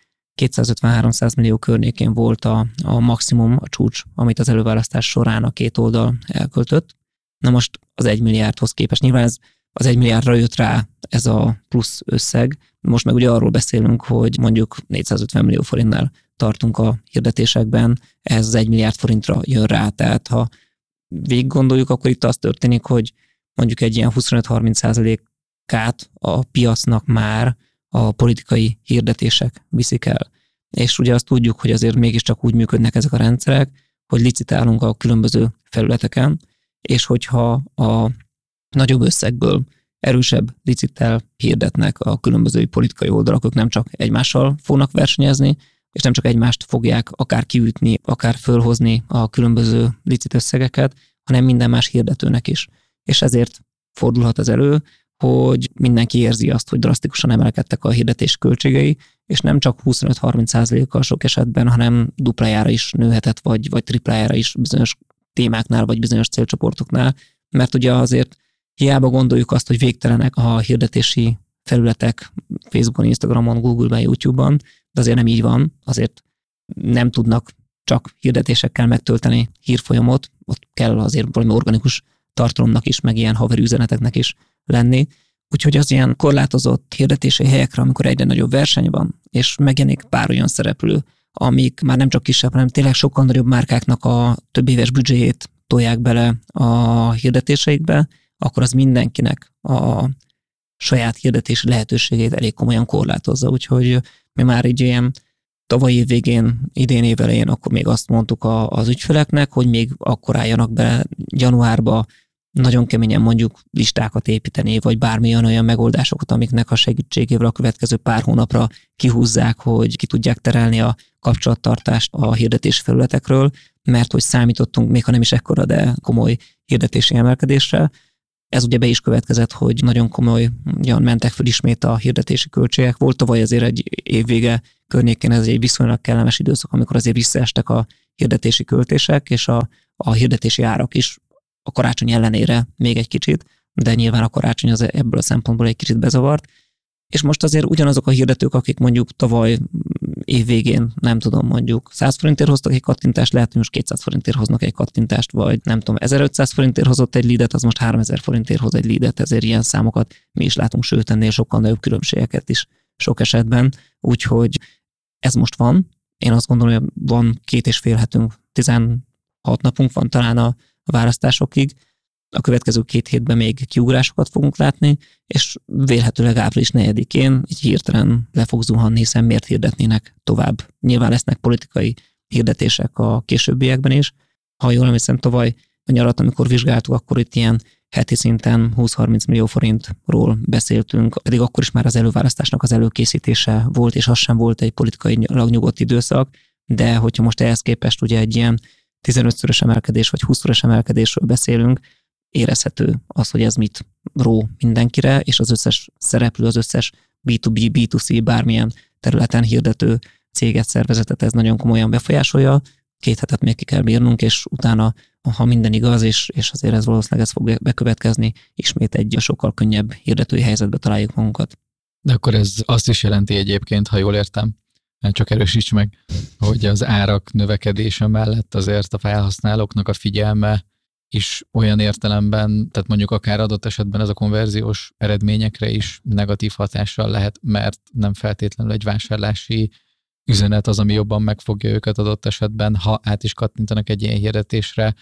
250-300 millió környékén volt a, a maximum, a csúcs, amit az előválasztás során a két oldal elköltött. Na most az egy milliárdhoz képest nyilván ez, az egy milliárdra jött rá ez a plusz összeg. Most meg ugye arról beszélünk, hogy mondjuk 450 millió forintnál tartunk a hirdetésekben, ez az egy milliárd forintra jön rá. Tehát ha végig gondoljuk, akkor itt az történik, hogy mondjuk egy ilyen 25-30 százalékát a piacnak már a politikai hirdetések viszik el. És ugye azt tudjuk, hogy azért mégiscsak úgy működnek ezek a rendszerek, hogy licitálunk a különböző felületeken, és hogyha a nagyobb összegből erősebb licittel hirdetnek a különböző politikai oldalak, ők nem csak egymással fognak versenyezni, és nem csak egymást fogják akár kiütni, akár fölhozni a különböző licit összegeket, hanem minden más hirdetőnek is. És ezért fordulhat az elő, hogy mindenki érzi azt, hogy drasztikusan emelkedtek a hirdetés költségei, és nem csak 25-30%-kal sok esetben, hanem duplájára is nőhetett, vagy, vagy triplájára is bizonyos témáknál, vagy bizonyos célcsoportoknál, mert ugye azért hiába gondoljuk azt, hogy végtelenek a hirdetési felületek Facebookon, Instagramon, Google-ben, YouTube-ban, de azért nem így van, azért nem tudnak csak hirdetésekkel megtölteni hírfolyamot, ott kell azért valami organikus tartalomnak is, meg ilyen haver üzeneteknek is lenni. Úgyhogy az ilyen korlátozott hirdetési helyekre, amikor egyre nagyobb verseny van, és megjelenik pár olyan szereplő, amik már nem csak kisebb, hanem tényleg sokkal nagyobb márkáknak a több éves büdzséjét tolják bele a hirdetéseikbe, akkor az mindenkinek a saját hirdetési lehetőségét elég komolyan korlátozza. Úgyhogy mi már így ilyen tavaly év végén, idén év elején akkor még azt mondtuk a, az ügyfeleknek, hogy még akkor álljanak be januárba nagyon keményen mondjuk listákat építeni, vagy bármilyen olyan megoldásokat, amiknek a segítségével a következő pár hónapra kihúzzák, hogy ki tudják terelni a kapcsolattartást a hirdetési felületekről, mert hogy számítottunk, még ha nem is ekkora, de komoly hirdetési emelkedésre. Ez ugye be is következett, hogy nagyon komoly olyan mentek fel ismét a hirdetési költségek. Volt tavaly azért egy évvége környékén ez egy viszonylag kellemes időszak, amikor azért visszaestek a hirdetési költések, és a, a hirdetési árak is a karácsony ellenére még egy kicsit, de nyilván a karácsony az ebből a szempontból egy kicsit bezavart. És most azért ugyanazok a hirdetők, akik mondjuk tavaly év végén, nem tudom, mondjuk 100 forintért hoztak egy kattintást, lehet, hogy most 200 forintért hoznak egy kattintást, vagy nem tudom, 1500 forintért hozott egy leadet, az most 3000 forintért hoz egy leadet, ezért ilyen számokat mi is látunk, sőt, ennél sokkal nagyobb különbségeket is sok esetben. Úgyhogy ez most van. Én azt gondolom, hogy van két és fél hetünk, 16 napunk van talán a a választásokig. A következő két hétben még kiugrásokat fogunk látni, és vélhetőleg április 4-én így hirtelen le fog zuhanni, hiszen miért hirdetnének tovább. Nyilván lesznek politikai hirdetések a későbbiekben is. Ha jól emlékszem, tavaly a nyarat, amikor vizsgáltuk, akkor itt ilyen heti szinten 20-30 millió forintról beszéltünk, pedig akkor is már az előválasztásnak az előkészítése volt, és az sem volt egy politikai nyugodt időszak, de hogyha most ehhez képest ugye egy ilyen 15-szörös emelkedés vagy 20-szoros emelkedésről beszélünk, érezhető az, hogy ez mit ró mindenkire, és az összes szereplő, az összes B2B, B2C, bármilyen területen hirdető céget, szervezetet ez nagyon komolyan befolyásolja. Két hetet még ki kell bírnunk, és utána, ha minden igaz, és, és azért ez valószínűleg ez fog bekövetkezni, ismét egy sokkal könnyebb hirdetői helyzetbe találjuk magunkat. De akkor ez azt is jelenti egyébként, ha jól értem, csak erősíts meg, hogy az árak növekedése mellett azért a felhasználóknak a figyelme is olyan értelemben, tehát mondjuk akár adott esetben ez a konverziós eredményekre is negatív hatással lehet, mert nem feltétlenül egy vásárlási üzenet az, ami jobban megfogja őket adott esetben, ha át is kattintanak egy ilyen hirdetésre,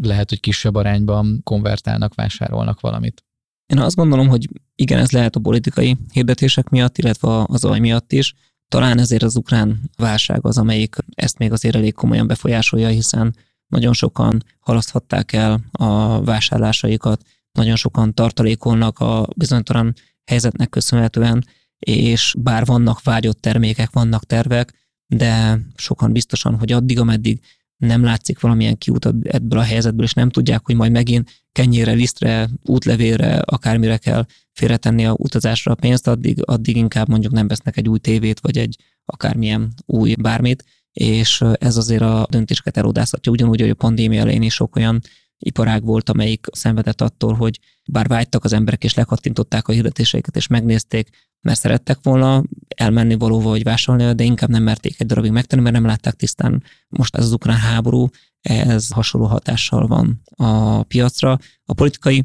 lehet, hogy kisebb arányban konvertálnak, vásárolnak valamit. Én azt gondolom, hogy igen, ez lehet a politikai hirdetések miatt, illetve az zaj miatt is, talán ezért az ukrán válság az, amelyik ezt még azért elég komolyan befolyásolja, hiszen nagyon sokan halaszthatták el a vásárlásaikat, nagyon sokan tartalékolnak a bizonytalan helyzetnek köszönhetően, és bár vannak vágyott termékek, vannak tervek, de sokan biztosan, hogy addig, ameddig nem látszik valamilyen kiút ebből a helyzetből, és nem tudják, hogy majd megint kenyére, lisztre, útlevélre, akármire kell félretenni a utazásra a pénzt, addig, addig inkább mondjuk nem vesznek egy új tévét, vagy egy akármilyen új bármit, és ez azért a döntéseket elodázhatja, ugyanúgy, hogy a pandémia elején is sok olyan iparág volt, amelyik szenvedett attól, hogy bár vágytak az emberek, és lekattintották a hirdetéseiket, és megnézték, mert szerettek volna elmenni valóva, vagy vásárolni, de inkább nem merték egy darabig megtenni, mert nem látták tisztán. Most ez az ukrán háború, ez hasonló hatással van a piacra. A politikai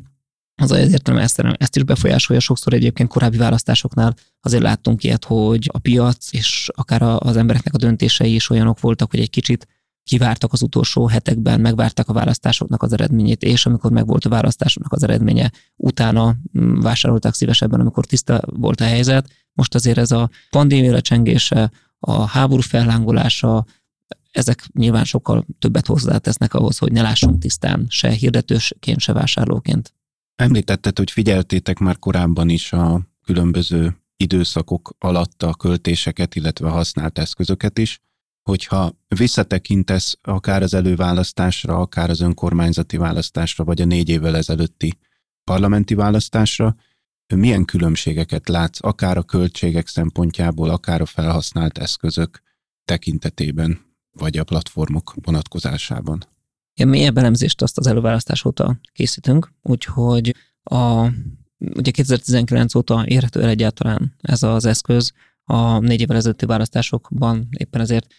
az egyértelműen ezt, ezt is befolyásolja. Sokszor egyébként korábbi választásoknál azért láttunk ilyet, hogy a piac és akár az embereknek a döntései is olyanok voltak, hogy egy kicsit kivártak az utolsó hetekben, megvárták a választásoknak az eredményét, és amikor megvolt a választásoknak az eredménye, utána mm, vásároltak szívesebben, amikor tiszta volt a helyzet. Most azért ez a pandémia csengése, a háború fellángolása, ezek nyilván sokkal többet hozzátesznek ahhoz, hogy ne lássunk tisztán se hirdetősként, se vásárlóként. Említetted, hogy figyeltétek már korábban is a különböző időszakok alatt a költéseket, illetve a használt eszközöket is. hogyha visszatekintesz akár az előválasztásra, akár az önkormányzati választásra, vagy a négy évvel ezelőtti parlamenti választásra, milyen különbségeket látsz, akár a költségek szempontjából, akár a felhasznált eszközök tekintetében, vagy a platformok vonatkozásában? Ilyen mélyebb elemzést azt az előválasztás óta készítünk, úgyhogy a, ugye 2019 óta érhető el egyáltalán ez az eszköz, a négy évvel ezelőtti választásokban éppen ezért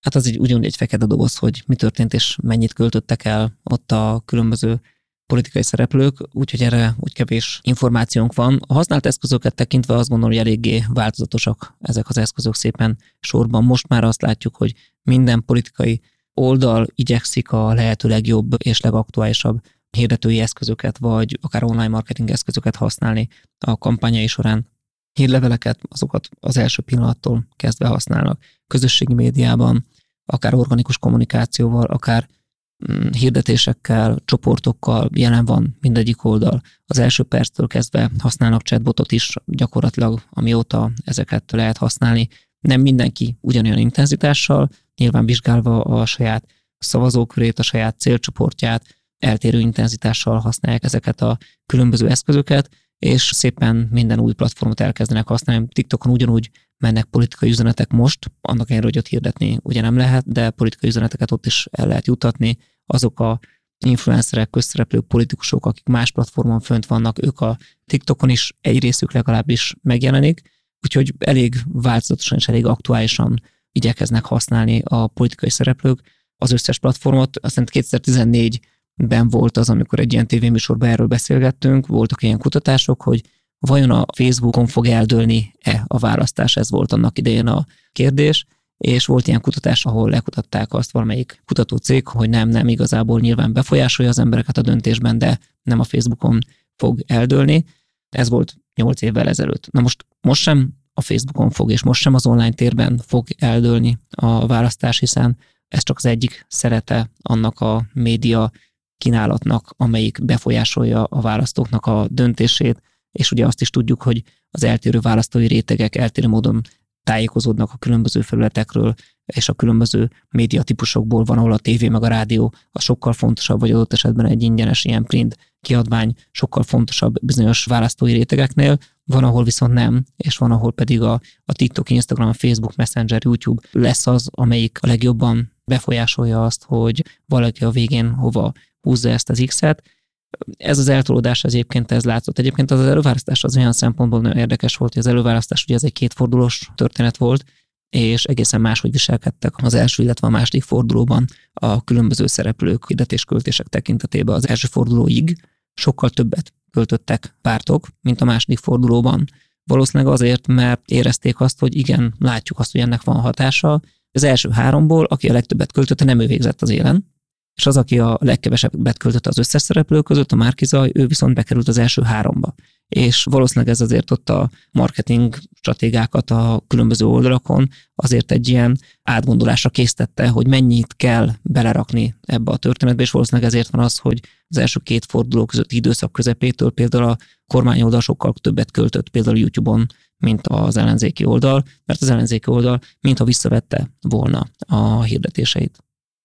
hát az így ugyanúgy egy fekete doboz, hogy mi történt és mennyit költöttek el ott a különböző politikai szereplők, úgyhogy erre úgy kevés információnk van. A használt eszközöket tekintve azt gondolom, hogy eléggé változatosak ezek az eszközök szépen sorban. Most már azt látjuk, hogy minden politikai oldal igyekszik a lehető legjobb és legaktuálisabb hirdetői eszközöket, vagy akár online marketing eszközöket használni a kampányai során. Hírleveleket, azokat az első pillanattól kezdve használnak. Közösségi médiában, akár organikus kommunikációval, akár mm, hirdetésekkel, csoportokkal jelen van mindegyik oldal. Az első perctől kezdve használnak chatbotot is gyakorlatilag, amióta ezeket lehet használni. Nem mindenki ugyanolyan intenzitással, nyilván vizsgálva a saját szavazókörét, a saját célcsoportját, eltérő intenzitással használják ezeket a különböző eszközöket, és szépen minden új platformot elkezdenek használni. TikTokon ugyanúgy mennek politikai üzenetek most, annak ellenére, hogy ott hirdetni ugye nem lehet, de politikai üzeneteket ott is el lehet jutatni. Azok a influencerek, közszereplők, politikusok, akik más platformon fönt vannak, ők a TikTokon is egy részük legalábbis megjelenik, úgyhogy elég változatosan és elég aktuálisan igyekeznek használni a politikai szereplők az összes platformot. Aztán 2014-ben volt az, amikor egy ilyen tévéműsorban erről beszélgettünk, voltak ilyen kutatások, hogy vajon a Facebookon fog eldőlni-e a választás, ez volt annak idején a kérdés, és volt ilyen kutatás, ahol lekutatták azt valamelyik kutatócég, hogy nem, nem igazából nyilván befolyásolja az embereket a döntésben, de nem a Facebookon fog eldőlni. Ez volt 8 évvel ezelőtt. Na most, most sem a Facebookon fog, és most sem az online térben fog eldőlni a választás, hiszen ez csak az egyik szerete annak a média kínálatnak, amelyik befolyásolja a választóknak a döntését, és ugye azt is tudjuk, hogy az eltérő választói rétegek eltérő módon tájékozódnak a különböző felületekről, és a különböző médiatípusokból van, ahol a tévé meg a rádió a sokkal fontosabb, vagy adott esetben egy ingyenes ilyen print kiadvány sokkal fontosabb bizonyos választói rétegeknél, van, ahol viszont nem, és van, ahol pedig a, a TikTok, Instagram, Facebook, Messenger, YouTube lesz az, amelyik a legjobban befolyásolja azt, hogy valaki a végén hova húzza ezt az X-et. Ez az eltolódás egyébként ez látszott. Egyébként az előválasztás az olyan szempontból nagyon érdekes volt, hogy az előválasztás ugye ez egy kétfordulós történet volt, és egészen máshogy viselkedtek az első, illetve a második fordulóban a különböző szereplők hirdetésköltések tekintetében az első fordulóig sokkal többet költöttek pártok, mint a második fordulóban. Valószínűleg azért, mert érezték azt, hogy igen, látjuk azt, hogy ennek van hatása. Az első háromból, aki a legtöbbet költötte, nem ő végzett az élen, és az, aki a legkevesebbet költötte az összes szereplő között, a Márkizaj, ő viszont bekerült az első háromba. És valószínűleg ez azért ott a marketing stratégákat a különböző oldalakon azért egy ilyen átgondolásra késztette, hogy mennyit kell belerakni ebbe a történetbe, és valószínűleg ezért van az, hogy az első két forduló közötti időszak közepétől például a kormányoldal sokkal többet költött például YouTube-on, mint az ellenzéki oldal, mert az ellenzéki oldal mintha visszavette volna a hirdetéseit.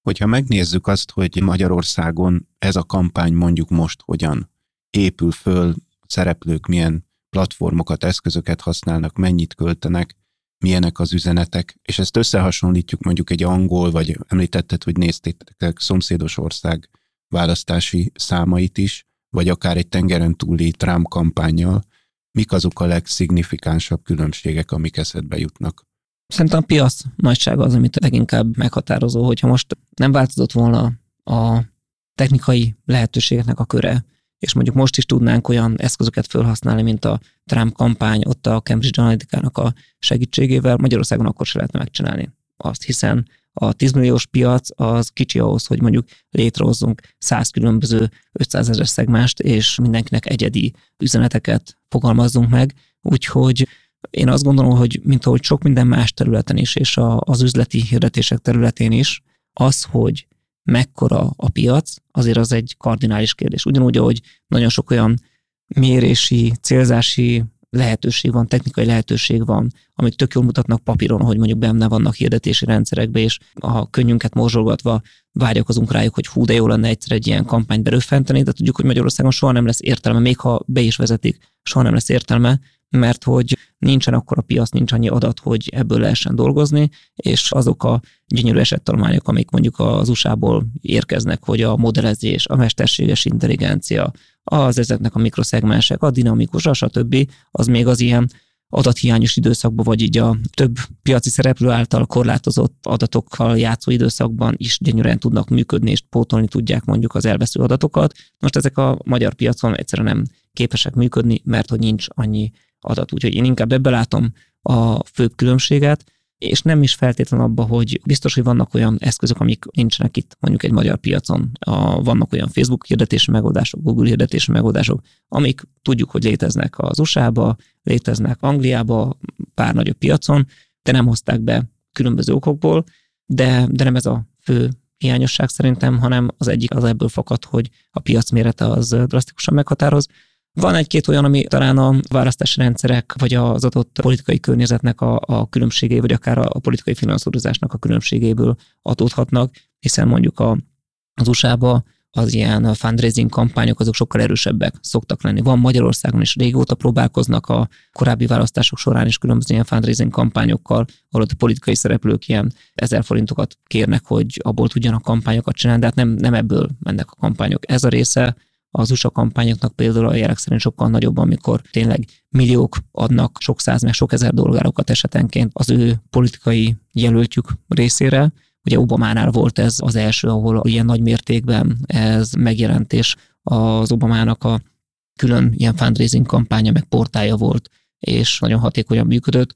Hogyha megnézzük azt, hogy Magyarországon ez a kampány mondjuk most hogyan épül föl, szereplők milyen platformokat, eszközöket használnak, mennyit költenek, milyenek az üzenetek, és ezt összehasonlítjuk mondjuk egy angol, vagy említetted, hogy néztétek szomszédos ország választási számait is, vagy akár egy tengeren túli Trump kampányjal, mik azok a legszignifikánsabb különbségek, amik eszedbe jutnak? Szerintem a piac nagysága az, amit leginkább meghatározó, hogyha most nem változott volna a technikai lehetőségeknek a köre, és mondjuk most is tudnánk olyan eszközöket felhasználni, mint a Trump kampány, ott a Cambridge Analytica-nak a segítségével, Magyarországon akkor se lehetne megcsinálni azt, hiszen a 10 milliós piac az kicsi ahhoz, hogy mondjuk létrehozzunk 100 különböző 500 ezer szegmást, és mindenkinek egyedi üzeneteket fogalmazzunk meg, úgyhogy én azt gondolom, hogy mint ahogy sok minden más területen is, és a, az üzleti hirdetések területén is, az, hogy mekkora a piac, azért az egy kardinális kérdés. Ugyanúgy, ahogy nagyon sok olyan mérési, célzási lehetőség van, technikai lehetőség van, amik tök jól mutatnak papíron, hogy mondjuk benne vannak hirdetési rendszerekbe, és a könnyünket morzsolgatva vágyakozunk rájuk, hogy hú, de jó lenne egyszer egy ilyen kampányt beröffenteni, de tudjuk, hogy Magyarországon soha nem lesz értelme, még ha be is vezetik, soha nem lesz értelme, mert hogy nincsen akkor a piac, nincs annyi adat, hogy ebből lehessen dolgozni, és azok a gyönyörű esettanulmányok, amik mondjuk az USA-ból érkeznek, hogy a modellezés, a mesterséges intelligencia, az ezeknek a mikroszegmensek, a dinamikus, stb. az még az ilyen adathiányos időszakban, vagy így a több piaci szereplő által korlátozott adatokkal játszó időszakban is gyönyörűen tudnak működni, és pótolni tudják mondjuk az elvesző adatokat. Most ezek a magyar piacon egyszerűen nem képesek működni, mert hogy nincs annyi adat. Úgyhogy én inkább ebbe látom a főbb különbséget, és nem is feltétlenül abba, hogy biztos, hogy vannak olyan eszközök, amik nincsenek itt mondjuk egy magyar piacon. A, vannak olyan Facebook hirdetési megoldások, Google hirdetési megoldások, amik tudjuk, hogy léteznek az USA-ba, léteznek Angliába, pár nagyobb piacon, de nem hozták be különböző okokból, de, de nem ez a fő hiányosság szerintem, hanem az egyik az ebből fakad, hogy a piac mérete az drasztikusan meghatároz. Van egy-két olyan, ami talán a választási rendszerek, vagy az adott politikai környezetnek a, a különbségei, vagy akár a politikai finanszírozásnak a különbségéből adódhatnak, hiszen mondjuk a, az USA-ba az ilyen fundraising kampányok azok sokkal erősebbek szoktak lenni. Van Magyarországon is régóta próbálkoznak a korábbi választások során is különböző ilyen fundraising kampányokkal, ahol a politikai szereplők ilyen ezer forintokat kérnek, hogy abból tudjanak kampányokat csinálni, de hát nem, nem ebből mennek a kampányok. Ez a része az USA kampányoknak például a jelek szerint sokkal nagyobb, amikor tényleg milliók adnak sok száz, meg sok ezer dolgárokat esetenként az ő politikai jelöltjük részére. Ugye Obamánál volt ez az első, ahol ilyen nagy mértékben ez megjelent, és az Obamának a külön ilyen fundraising kampánya, meg portája volt, és nagyon hatékonyan működött.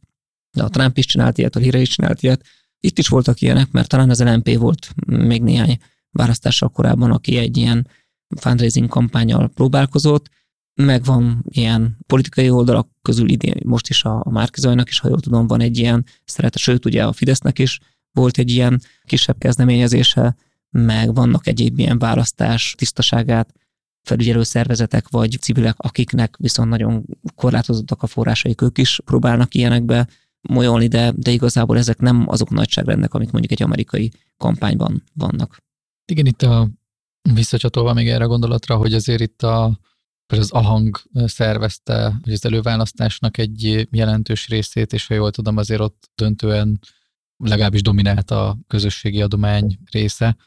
De a Trump is csinált ilyet, a Hillary is csinált ilyet. Itt is voltak ilyenek, mert talán az LNP volt még néhány választással korábban, aki egy ilyen fundraising kampányal próbálkozott, meg van ilyen politikai oldalak közül idén, most is a, Márkizajnak is, ha jól tudom, van egy ilyen szerete, sőt ugye a Fidesznek is volt egy ilyen kisebb kezdeményezése, meg vannak egyéb ilyen választás tisztaságát felügyelő szervezetek vagy civilek, akiknek viszont nagyon korlátozottak a forrásaik, ők is próbálnak ilyenekbe molyolni, de, de igazából ezek nem azok nagyságrendek, amik mondjuk egy amerikai kampányban vannak. Igen, itt a Visszacsatolva még erre a gondolatra, hogy azért itt a, az AHANG szervezte hogy az előválasztásnak egy jelentős részét, és ha jól tudom, azért ott döntően legalábbis dominált a közösségi adomány része,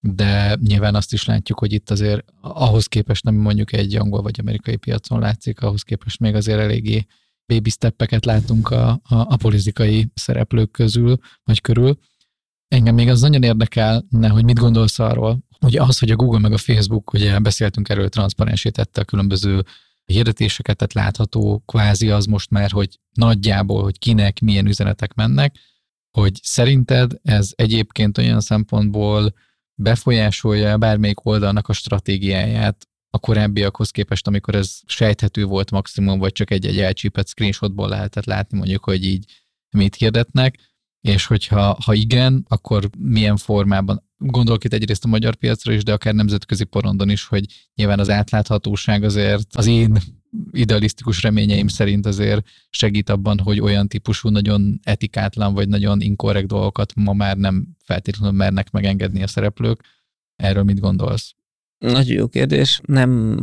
de nyilván azt is látjuk, hogy itt azért ahhoz képest, nem mondjuk egy angol vagy amerikai piacon látszik, ahhoz képest még azért eléggé baby steppeket látunk a, a, a politikai szereplők közül, vagy körül. Engem még az nagyon érdekelne, hogy mit gondolsz arról, hogy az, hogy a Google meg a Facebook, ugye beszéltünk erről, transzparensítette a különböző hirdetéseket, tehát látható kvázi az most már, hogy nagyjából, hogy kinek milyen üzenetek mennek, hogy szerinted ez egyébként olyan szempontból befolyásolja bármelyik oldalnak a stratégiáját a korábbiakhoz képest, amikor ez sejthető volt maximum, vagy csak egy-egy elcsípett screenshotból lehetett látni mondjuk, hogy így mit hirdetnek, és hogyha ha igen, akkor milyen formában gondolok itt egyrészt a magyar piacra is, de akár nemzetközi porondon is, hogy nyilván az átláthatóság azért az én idealisztikus reményeim szerint azért segít abban, hogy olyan típusú nagyon etikátlan vagy nagyon inkorrekt dolgokat ma már nem feltétlenül mernek megengedni a szereplők. Erről mit gondolsz? Nagyon jó kérdés. Nem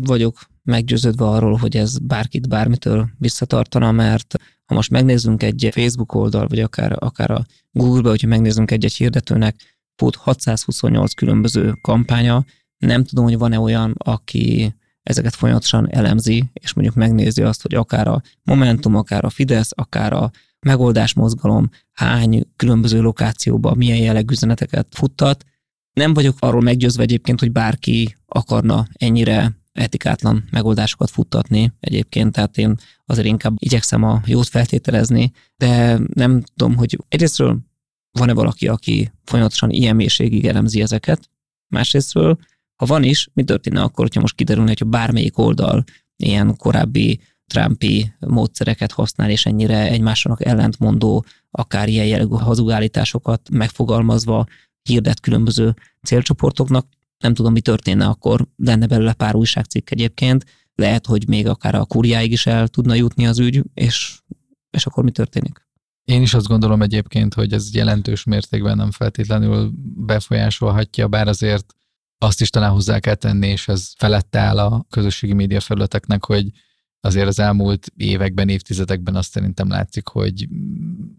vagyok meggyőződve arról, hogy ez bárkit bármitől visszatartana, mert ha most megnézzünk egy Facebook oldal, vagy akár, akár a Google-be, hogyha megnézzünk egy-egy hirdetőnek, pont 628 különböző kampánya, nem tudom, hogy van-e olyan, aki ezeket folyamatosan elemzi, és mondjuk megnézi azt, hogy akár a Momentum, akár a Fidesz, akár a megoldás mozgalom hány különböző lokációban milyen jellegű üzeneteket futtat. Nem vagyok arról meggyőzve egyébként, hogy bárki akarna ennyire etikátlan megoldásokat futtatni egyébként, tehát én azért inkább igyekszem a jót feltételezni, de nem tudom, hogy egyrésztről van-e valaki, aki folyamatosan ilyen mélységig elemzi ezeket, másrésztről, ha van is, mi történne akkor, hogyha most kiderülne, hogyha bármelyik oldal ilyen korábbi Trumpi módszereket használ, és ennyire egymásnak ellentmondó, akár ilyen jellegű hazugállításokat megfogalmazva hirdet különböző célcsoportoknak, nem tudom, mi történne akkor, lenne belőle pár újságcikk egyébként, lehet, hogy még akár a kurjáig is el tudna jutni az ügy, és, és akkor mi történik? Én is azt gondolom egyébként, hogy ez jelentős mértékben nem feltétlenül befolyásolhatja, bár azért azt is talán hozzá kell tenni, és ez felette áll a közösségi média felületeknek, hogy azért az elmúlt években, évtizedekben azt szerintem látszik, hogy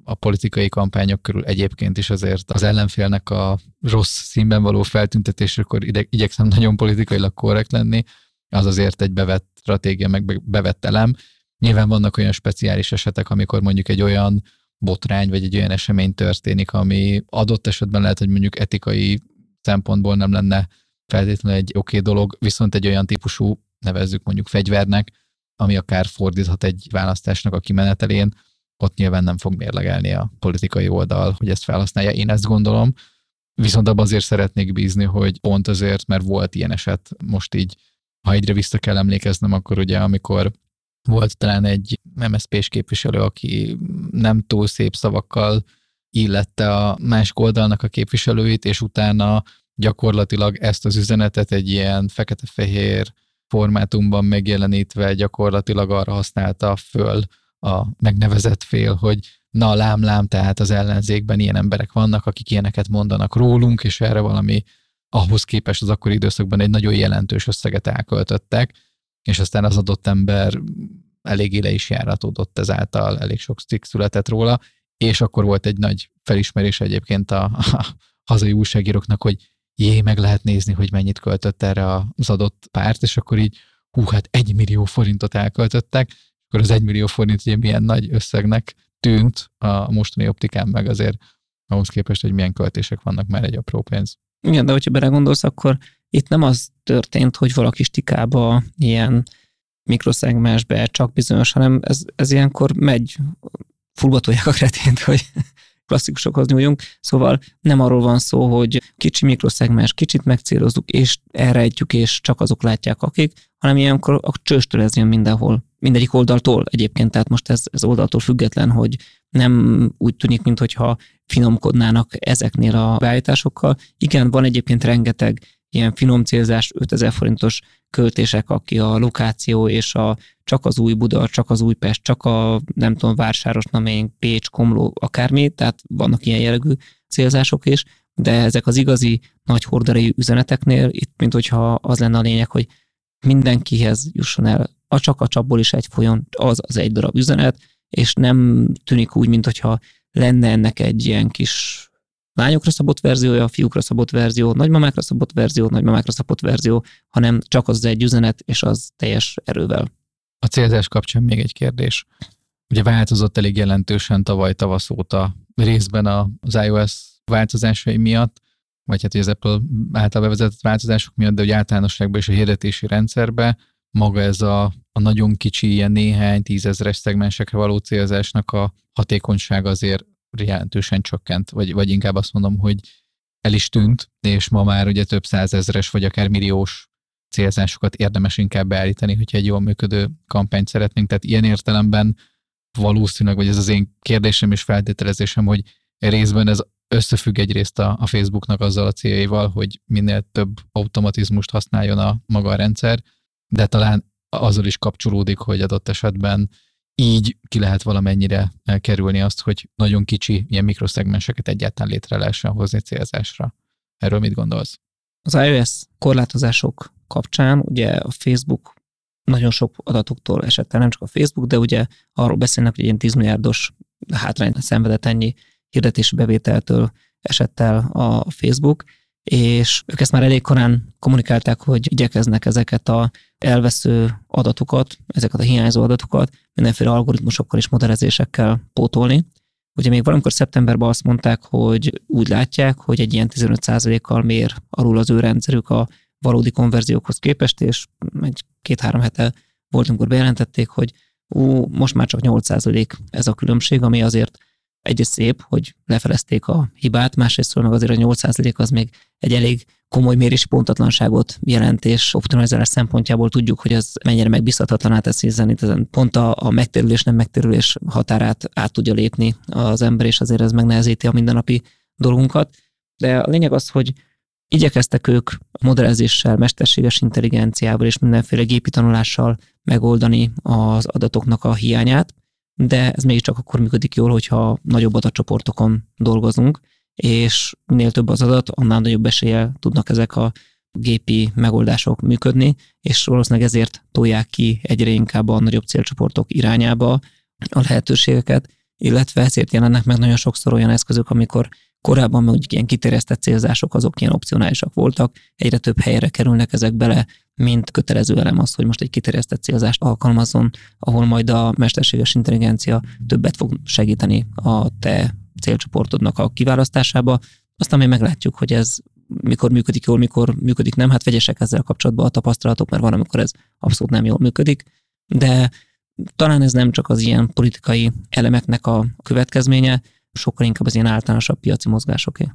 a politikai kampányok körül egyébként is azért az ellenfélnek a rossz színben való feltüntetésekor ide, igyekszem nagyon politikailag korrekt lenni, az azért egy bevett stratégia, meg bevett elem. Nyilván vannak olyan speciális esetek, amikor mondjuk egy olyan botrány, vagy egy olyan esemény történik, ami adott esetben lehet, hogy mondjuk etikai szempontból nem lenne feltétlenül egy oké okay dolog, viszont egy olyan típusú, nevezzük mondjuk fegyvernek, ami akár fordíthat egy választásnak a kimenetelén, ott nyilván nem fog mérlegelni a politikai oldal, hogy ezt felhasználja. Én ezt gondolom, viszont abban azért szeretnék bízni, hogy pont azért, mert volt ilyen eset, most így, ha egyre vissza kell emlékeznem, akkor ugye amikor volt talán egy MSZP-s képviselő, aki nem túl szép szavakkal illette a másik oldalnak a képviselőit, és utána gyakorlatilag ezt az üzenetet egy ilyen fekete-fehér formátumban megjelenítve gyakorlatilag arra használta föl a megnevezett fél, hogy na lám, lám, tehát az ellenzékben ilyen emberek vannak, akik ilyeneket mondanak rólunk, és erre valami ahhoz képest az akkori időszakban egy nagyon jelentős összeget elköltöttek, és aztán az adott ember eléggé le is járatódott ezáltal, elég sok cikk született róla, és akkor volt egy nagy felismerés egyébként a, a hazai újságíróknak, hogy jé, meg lehet nézni, hogy mennyit költött erre az adott párt, és akkor így, hú, hát egy millió forintot elköltöttek, akkor az egy millió forint ugye milyen nagy összegnek tűnt a mostani optikán meg azért ahhoz képest, hogy milyen költések vannak már egy apró pénz. Igen, de hogyha belegondolsz, akkor itt nem az történt, hogy valaki stikába ilyen mikroszegmensbe csak bizonyos, hanem ez, ez ilyenkor megy, fulbatolják a kretént, hogy klasszikusokhoz nyúljunk. Szóval nem arról van szó, hogy kicsi mikroszegmens, kicsit megcélozzuk, és elrejtjük, és csak azok látják, akik, hanem ilyenkor a csőstől ez jön mindenhol. Mindegyik oldaltól egyébként, tehát most ez, ez oldaltól független, hogy nem úgy tűnik, mintha finomkodnának ezeknél a beállításokkal. Igen, van egyébként rengeteg ilyen finom célzás 5000 forintos költések, aki a lokáció és a csak az új Buda, csak az új Pest, csak a nem tudom, Vársáros Namény, Pécs, Komló, akármi, tehát vannak ilyen jellegű célzások is, de ezek az igazi nagy horderejű üzeneteknél itt, mint hogyha az lenne a lényeg, hogy mindenkihez jusson el. A csak a csapból is egy folyon az az egy darab üzenet, és nem tűnik úgy, mint hogyha lenne ennek egy ilyen kis lányokra szabott verziója, fiúkra szabott verzió, nagymamákra szabott verzió, nagymamákra szabott verzió, hanem csak az egy üzenet, és az teljes erővel. A célzás kapcsán még egy kérdés. Ugye változott elég jelentősen tavaly tavasz óta részben az iOS változásai miatt, vagy hát az Apple által bevezetett változások miatt, de hogy általánosságban is a hirdetési rendszerbe maga ez a, a nagyon kicsi, ilyen néhány tízezres szegmensekre való célzásnak a hatékonysága azért jelentősen csökkent, vagy, vagy inkább azt mondom, hogy el is tűnt, és ma már ugye több százezres vagy akár milliós célzásokat érdemes inkább beállítani, hogyha egy jól működő kampányt szeretnénk. Tehát ilyen értelemben valószínűleg, vagy ez az én kérdésem és feltételezésem, hogy részben ez összefügg egyrészt a, a Facebooknak azzal a céljaival, hogy minél több automatizmust használjon a maga a rendszer, de talán azzal is kapcsolódik, hogy adott esetben így ki lehet valamennyire kerülni azt, hogy nagyon kicsi ilyen mikroszegmenseket egyáltalán létre lehessen hozni célzásra. Erről mit gondolsz? Az iOS korlátozások kapcsán ugye a Facebook nagyon sok adatoktól esett el, nem csak a Facebook, de ugye arról beszélnek, hogy ilyen 10 milliárdos hátrányt szenvedett ennyi hirdetési bevételtől esett el a Facebook, és ők ezt már elég korán kommunikálták, hogy igyekeznek ezeket a elvesző adatokat, ezeket a hiányzó adatokat mindenféle algoritmusokkal és modellezésekkel pótolni. Ugye még valamikor szeptemberben azt mondták, hogy úgy látják, hogy egy ilyen 15%-kal mér alul az ő rendszerük a valódi konverziókhoz képest, és egy két-három hete volt, amikor bejelentették, hogy ú, most már csak 8% ez a különbség, ami azért egyrészt szép, hogy lefelezték a hibát, másrészt meg azért a 8% az még egy elég komoly mérési pontatlanságot jelent, és optimalizálás szempontjából tudjuk, hogy ez mennyire megbízhatatlaná teszi ezen. Pont a, a megtérülés, nem megtérülés határát át tudja lépni az ember, és azért ez megnehezíti a mindennapi dolgunkat. De a lényeg az, hogy Igyekeztek ők modellezéssel, mesterséges intelligenciával és mindenféle gépi tanulással megoldani az adatoknak a hiányát, de ez mégiscsak akkor működik jól, hogyha nagyobb adatcsoportokon dolgozunk, és minél több az adat, annál nagyobb eséllyel tudnak ezek a gépi megoldások működni, és valószínűleg ezért tolják ki egyre inkább a nagyobb célcsoportok irányába a lehetőségeket, illetve ezért jelennek meg nagyon sokszor olyan eszközök, amikor korábban mondjuk ilyen kiterjesztett célzások azok ilyen opcionálisak voltak, egyre több helyre kerülnek ezek bele, mint kötelező elem az, hogy most egy kiterjesztett célzást alkalmazzon, ahol majd a mesterséges intelligencia többet fog segíteni a te célcsoportodnak a kiválasztásába. Aztán még meglátjuk, hogy ez mikor működik jól, mikor működik nem. Hát vegyesek ezzel kapcsolatban a tapasztalatok, mert van, amikor ez abszolút nem jól működik. De talán ez nem csak az ilyen politikai elemeknek a következménye, sokkal inkább az ilyen általánosabb piaci mozgásoké.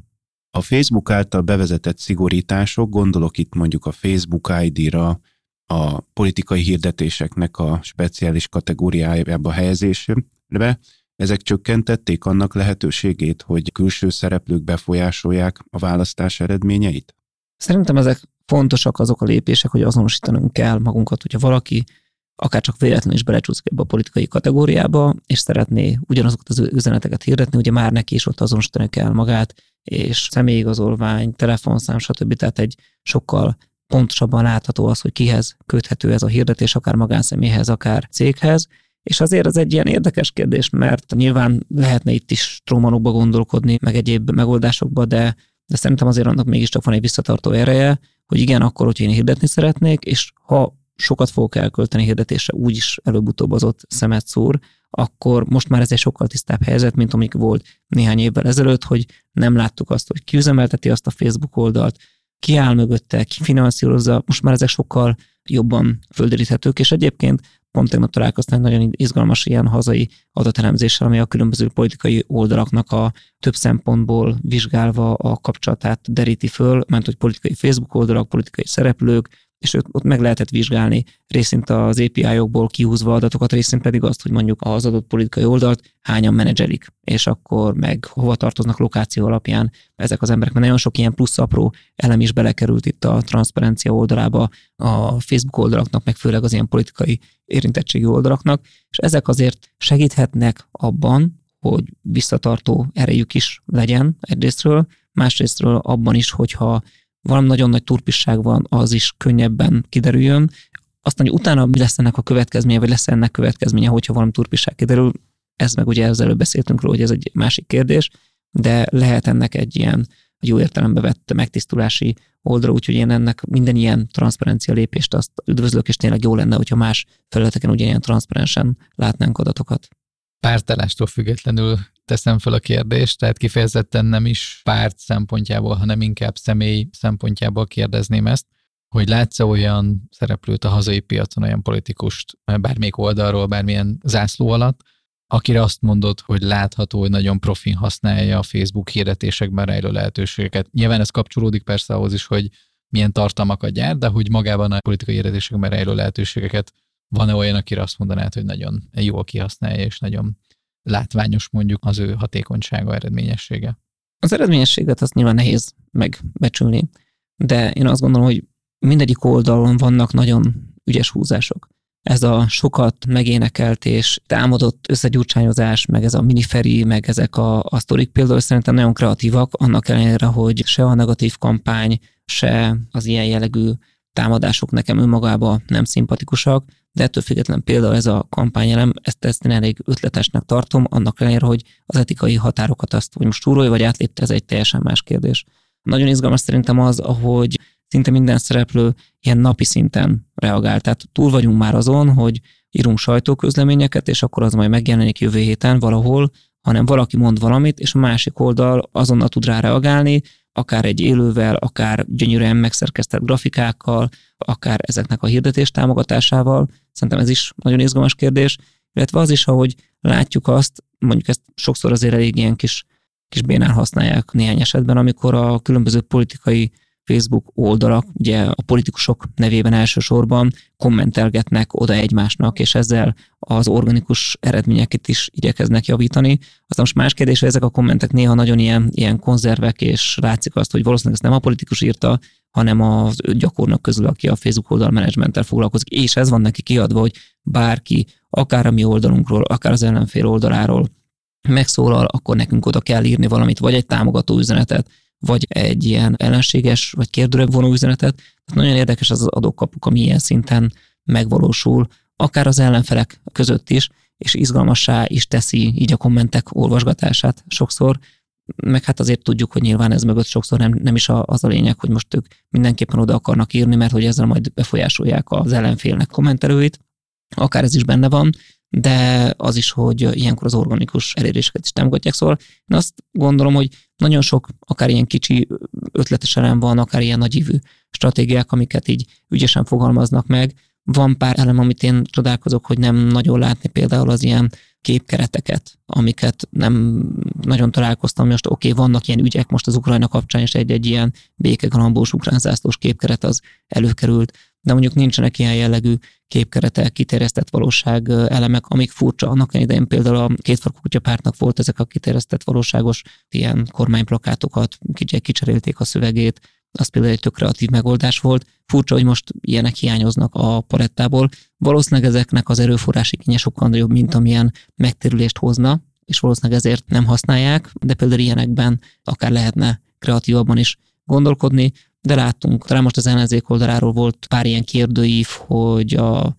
A Facebook által bevezetett szigorítások, gondolok itt mondjuk a Facebook ID-ra, a politikai hirdetéseknek a speciális kategóriájába helyezésére, ezek csökkentették annak lehetőségét, hogy külső szereplők befolyásolják a választás eredményeit? Szerintem ezek fontosak azok a lépések, hogy azonosítanunk kell magunkat, hogyha valaki akár csak véletlenül is belecsúszik ebbe a politikai kategóriába, és szeretné ugyanazokat az üzeneteket hirdetni, ugye már neki is ott azonosítani kell magát, és személyigazolvány, telefonszám, stb. Tehát egy sokkal pontosabban látható az, hogy kihez köthető ez a hirdetés, akár magánszemélyhez, akár céghez, és azért ez egy ilyen érdekes kérdés, mert nyilván lehetne itt is trómanokba gondolkodni, meg egyéb megoldásokba, de, de szerintem azért annak mégiscsak van egy visszatartó ereje, hogy igen, akkor, hogy én hirdetni szeretnék, és ha sokat fogok elkölteni hirdetésre, úgyis előbb-utóbb az ott szemet szúr, akkor most már ez egy sokkal tisztább helyzet, mint amik volt néhány évvel ezelőtt, hogy nem láttuk azt, hogy ki üzemelteti azt a Facebook oldalt, ki áll mögötte, ki finanszírozza, most már ezek sokkal jobban földeríthetők, és egyébként pont tegnap találkoztam egy nagyon izgalmas ilyen hazai adatelemzéssel, ami a különböző politikai oldalaknak a több szempontból vizsgálva a kapcsolatát deríti föl, mert hogy politikai Facebook oldalak, politikai szereplők, és ott meg lehetett vizsgálni részint az API-okból kihúzva adatokat, részint pedig azt, hogy mondjuk az adott politikai oldalt hányan menedzselik, és akkor meg hova tartoznak lokáció alapján ezek az emberek, mert nagyon sok ilyen plusz apró elem is belekerült itt a transzparencia oldalába, a Facebook oldalaknak, meg főleg az ilyen politikai érintettségi oldalaknak, és ezek azért segíthetnek abban, hogy visszatartó erejük is legyen egyrésztről, másrésztről abban is, hogyha valami nagyon nagy turpisság van, az is könnyebben kiderüljön. Aztán, hogy utána mi lesz ennek a következménye, vagy lesz ennek következménye, hogyha valami turpisság kiderül, ez meg ugye előbb beszéltünk róla, hogy ez egy másik kérdés, de lehet ennek egy ilyen jó értelembe vett megtisztulási oldal, úgyhogy én ennek minden ilyen transzparencia lépést azt üdvözlök, és tényleg jó lenne, hogyha más felületeken ugyanilyen transzparensen látnánk adatokat. Pártállástól függetlenül teszem fel a kérdést, tehát kifejezetten nem is párt szempontjából, hanem inkább személy szempontjából kérdezném ezt, hogy látsz olyan szereplőt a hazai piacon, olyan politikust, bármelyik oldalról, bármilyen zászló alatt, akire azt mondod, hogy látható, hogy nagyon profin használja a Facebook hirdetésekben rejlő lehetőségeket. Nyilván ez kapcsolódik persze ahhoz is, hogy milyen tartalmakat gyárt, de hogy magában a politikai hirdetésekben rejlő lehetőségeket van-e olyan, akire azt mondanád, hogy nagyon jól kihasználja, és nagyon látványos mondjuk az ő hatékonysága, eredményessége? Az eredményességet azt nyilván nehéz megbecsülni, de én azt gondolom, hogy mindegyik oldalon vannak nagyon ügyes húzások. Ez a sokat megénekelt és támadott összegyurcsányozás, meg ez a miniferi, meg ezek a, a sztorik például szerintem nagyon kreatívak, annak ellenére, hogy se a negatív kampány, se az ilyen jellegű támadások nekem önmagában nem szimpatikusak, de ettől függetlenül például ez a kampányelem, ezt, ezt én elég ötletesnek tartom, annak ellenére, hogy az etikai határokat azt, hogy most túrolja vagy átlépte, ez egy teljesen más kérdés. Nagyon izgalmas szerintem az, ahogy szinte minden szereplő ilyen napi szinten reagál. Tehát túl vagyunk már azon, hogy írunk sajtóközleményeket, és akkor az majd megjelenik jövő héten valahol, hanem valaki mond valamit, és a másik oldal azonnal tud rá reagálni, akár egy élővel, akár gyönyörűen megszerkesztett grafikákkal, akár ezeknek a hirdetés támogatásával. Szerintem ez is nagyon izgalmas kérdés, illetve az is, ahogy látjuk azt, mondjuk ezt sokszor azért elég ilyen kis, kis bénán használják néhány esetben, amikor a különböző politikai Facebook oldalak, ugye a politikusok nevében elsősorban kommentelgetnek oda egymásnak, és ezzel az organikus eredményeket is igyekeznek javítani. Aztán most más kérdés, hogy ezek a kommentek néha nagyon ilyen, ilyen konzervek, és látszik azt, hogy valószínűleg ezt nem a politikus írta, hanem a gyakornok közül, aki a Facebook oldal menedzsmenttel foglalkozik, és ez van neki kiadva, hogy bárki, akár a mi oldalunkról, akár az ellenfél oldaláról megszólal, akkor nekünk oda kell írni valamit, vagy egy támogató üzenetet, vagy egy ilyen ellenséges, vagy kérdőre vonó üzenetet. Tehát nagyon érdekes az, adókapuk, ami ilyen szinten megvalósul, akár az ellenfelek között is, és izgalmassá is teszi így a kommentek olvasgatását sokszor, meg hát azért tudjuk, hogy nyilván ez mögött sokszor nem, nem is az a lényeg, hogy most ők mindenképpen oda akarnak írni, mert hogy ezzel majd befolyásolják az ellenfélnek kommentelőit. Akár ez is benne van, de az is, hogy ilyenkor az organikus eléréseket is támogatják. Szóval én azt gondolom, hogy nagyon sok, akár ilyen kicsi ötletes elem van, akár ilyen nagyívű stratégiák, amiket így ügyesen fogalmaznak meg. Van pár elem, amit én csodálkozok, hogy nem nagyon látni például az ilyen képkereteket, amiket nem nagyon találkoztam. Most oké, okay, vannak ilyen ügyek most az Ukrajna kapcsán, és egy-egy ilyen békegalambós ukránzászlós képkeret az előkerült, de mondjuk nincsenek ilyen jellegű képkeretek, kiterjesztett valóság elemek, amik furcsa. Annak idején például a kétfarkú kutyapártnak volt ezek a kiterjesztett valóságos ilyen kormányplakátokat, kicserélték a szövegét, az például egy tök kreatív megoldás volt. Furcsa, hogy most ilyenek hiányoznak a palettából. Valószínűleg ezeknek az erőforrási kénye sokkal nagyobb, mint amilyen megtérülést hozna, és valószínűleg ezért nem használják, de például ilyenekben akár lehetne kreatívabban is gondolkodni, de láttunk, talán most az ellenzék oldaláról volt pár ilyen kérdőív, hogy a,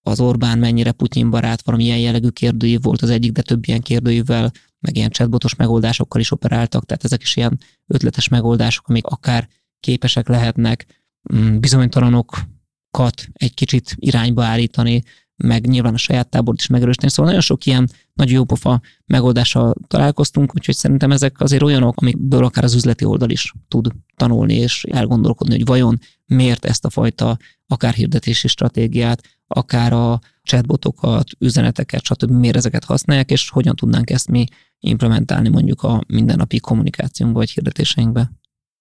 az Orbán mennyire Putyin barát, valami ilyen jellegű kérdőív volt az egyik, de több ilyen kérdőívvel, meg ilyen chatbotos megoldásokkal is operáltak, tehát ezek is ilyen ötletes megoldások, amik akár képesek lehetnek mm, bizonytalanokat egy kicsit irányba állítani, meg nyilván a saját tábort is megerősíteni. Szóval nagyon sok ilyen nagy jópofa megoldással találkoztunk, úgyhogy szerintem ezek azért olyanok, amikből akár az üzleti oldal is tud tanulni és elgondolkodni, hogy vajon miért ezt a fajta akár hirdetési stratégiát, akár a chatbotokat, üzeneteket, stb. miért ezeket használják, és hogyan tudnánk ezt mi implementálni mondjuk a mindennapi kommunikációnkba vagy hirdetéseinkbe.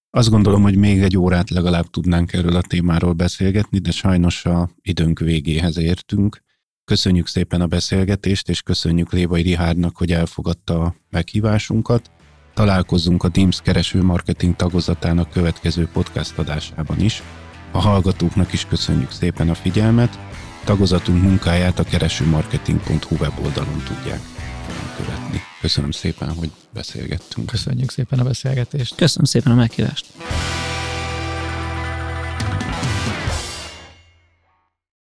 Azt gondolom, hogy még egy órát legalább tudnánk erről a témáról beszélgetni, de sajnos a időnk végéhez értünk. Köszönjük szépen a beszélgetést, és köszönjük Lévai Rihárdnak, hogy elfogadta a meghívásunkat. Találkozzunk a Teams kereső marketing tagozatának következő podcast adásában is. A hallgatóknak is köszönjük szépen a figyelmet. Tagozatunk munkáját a keresőmarketing.hu weboldalon tudják követni. Köszönöm szépen, hogy beszélgettünk. Köszönjük szépen a beszélgetést. Köszönöm szépen a meghívást.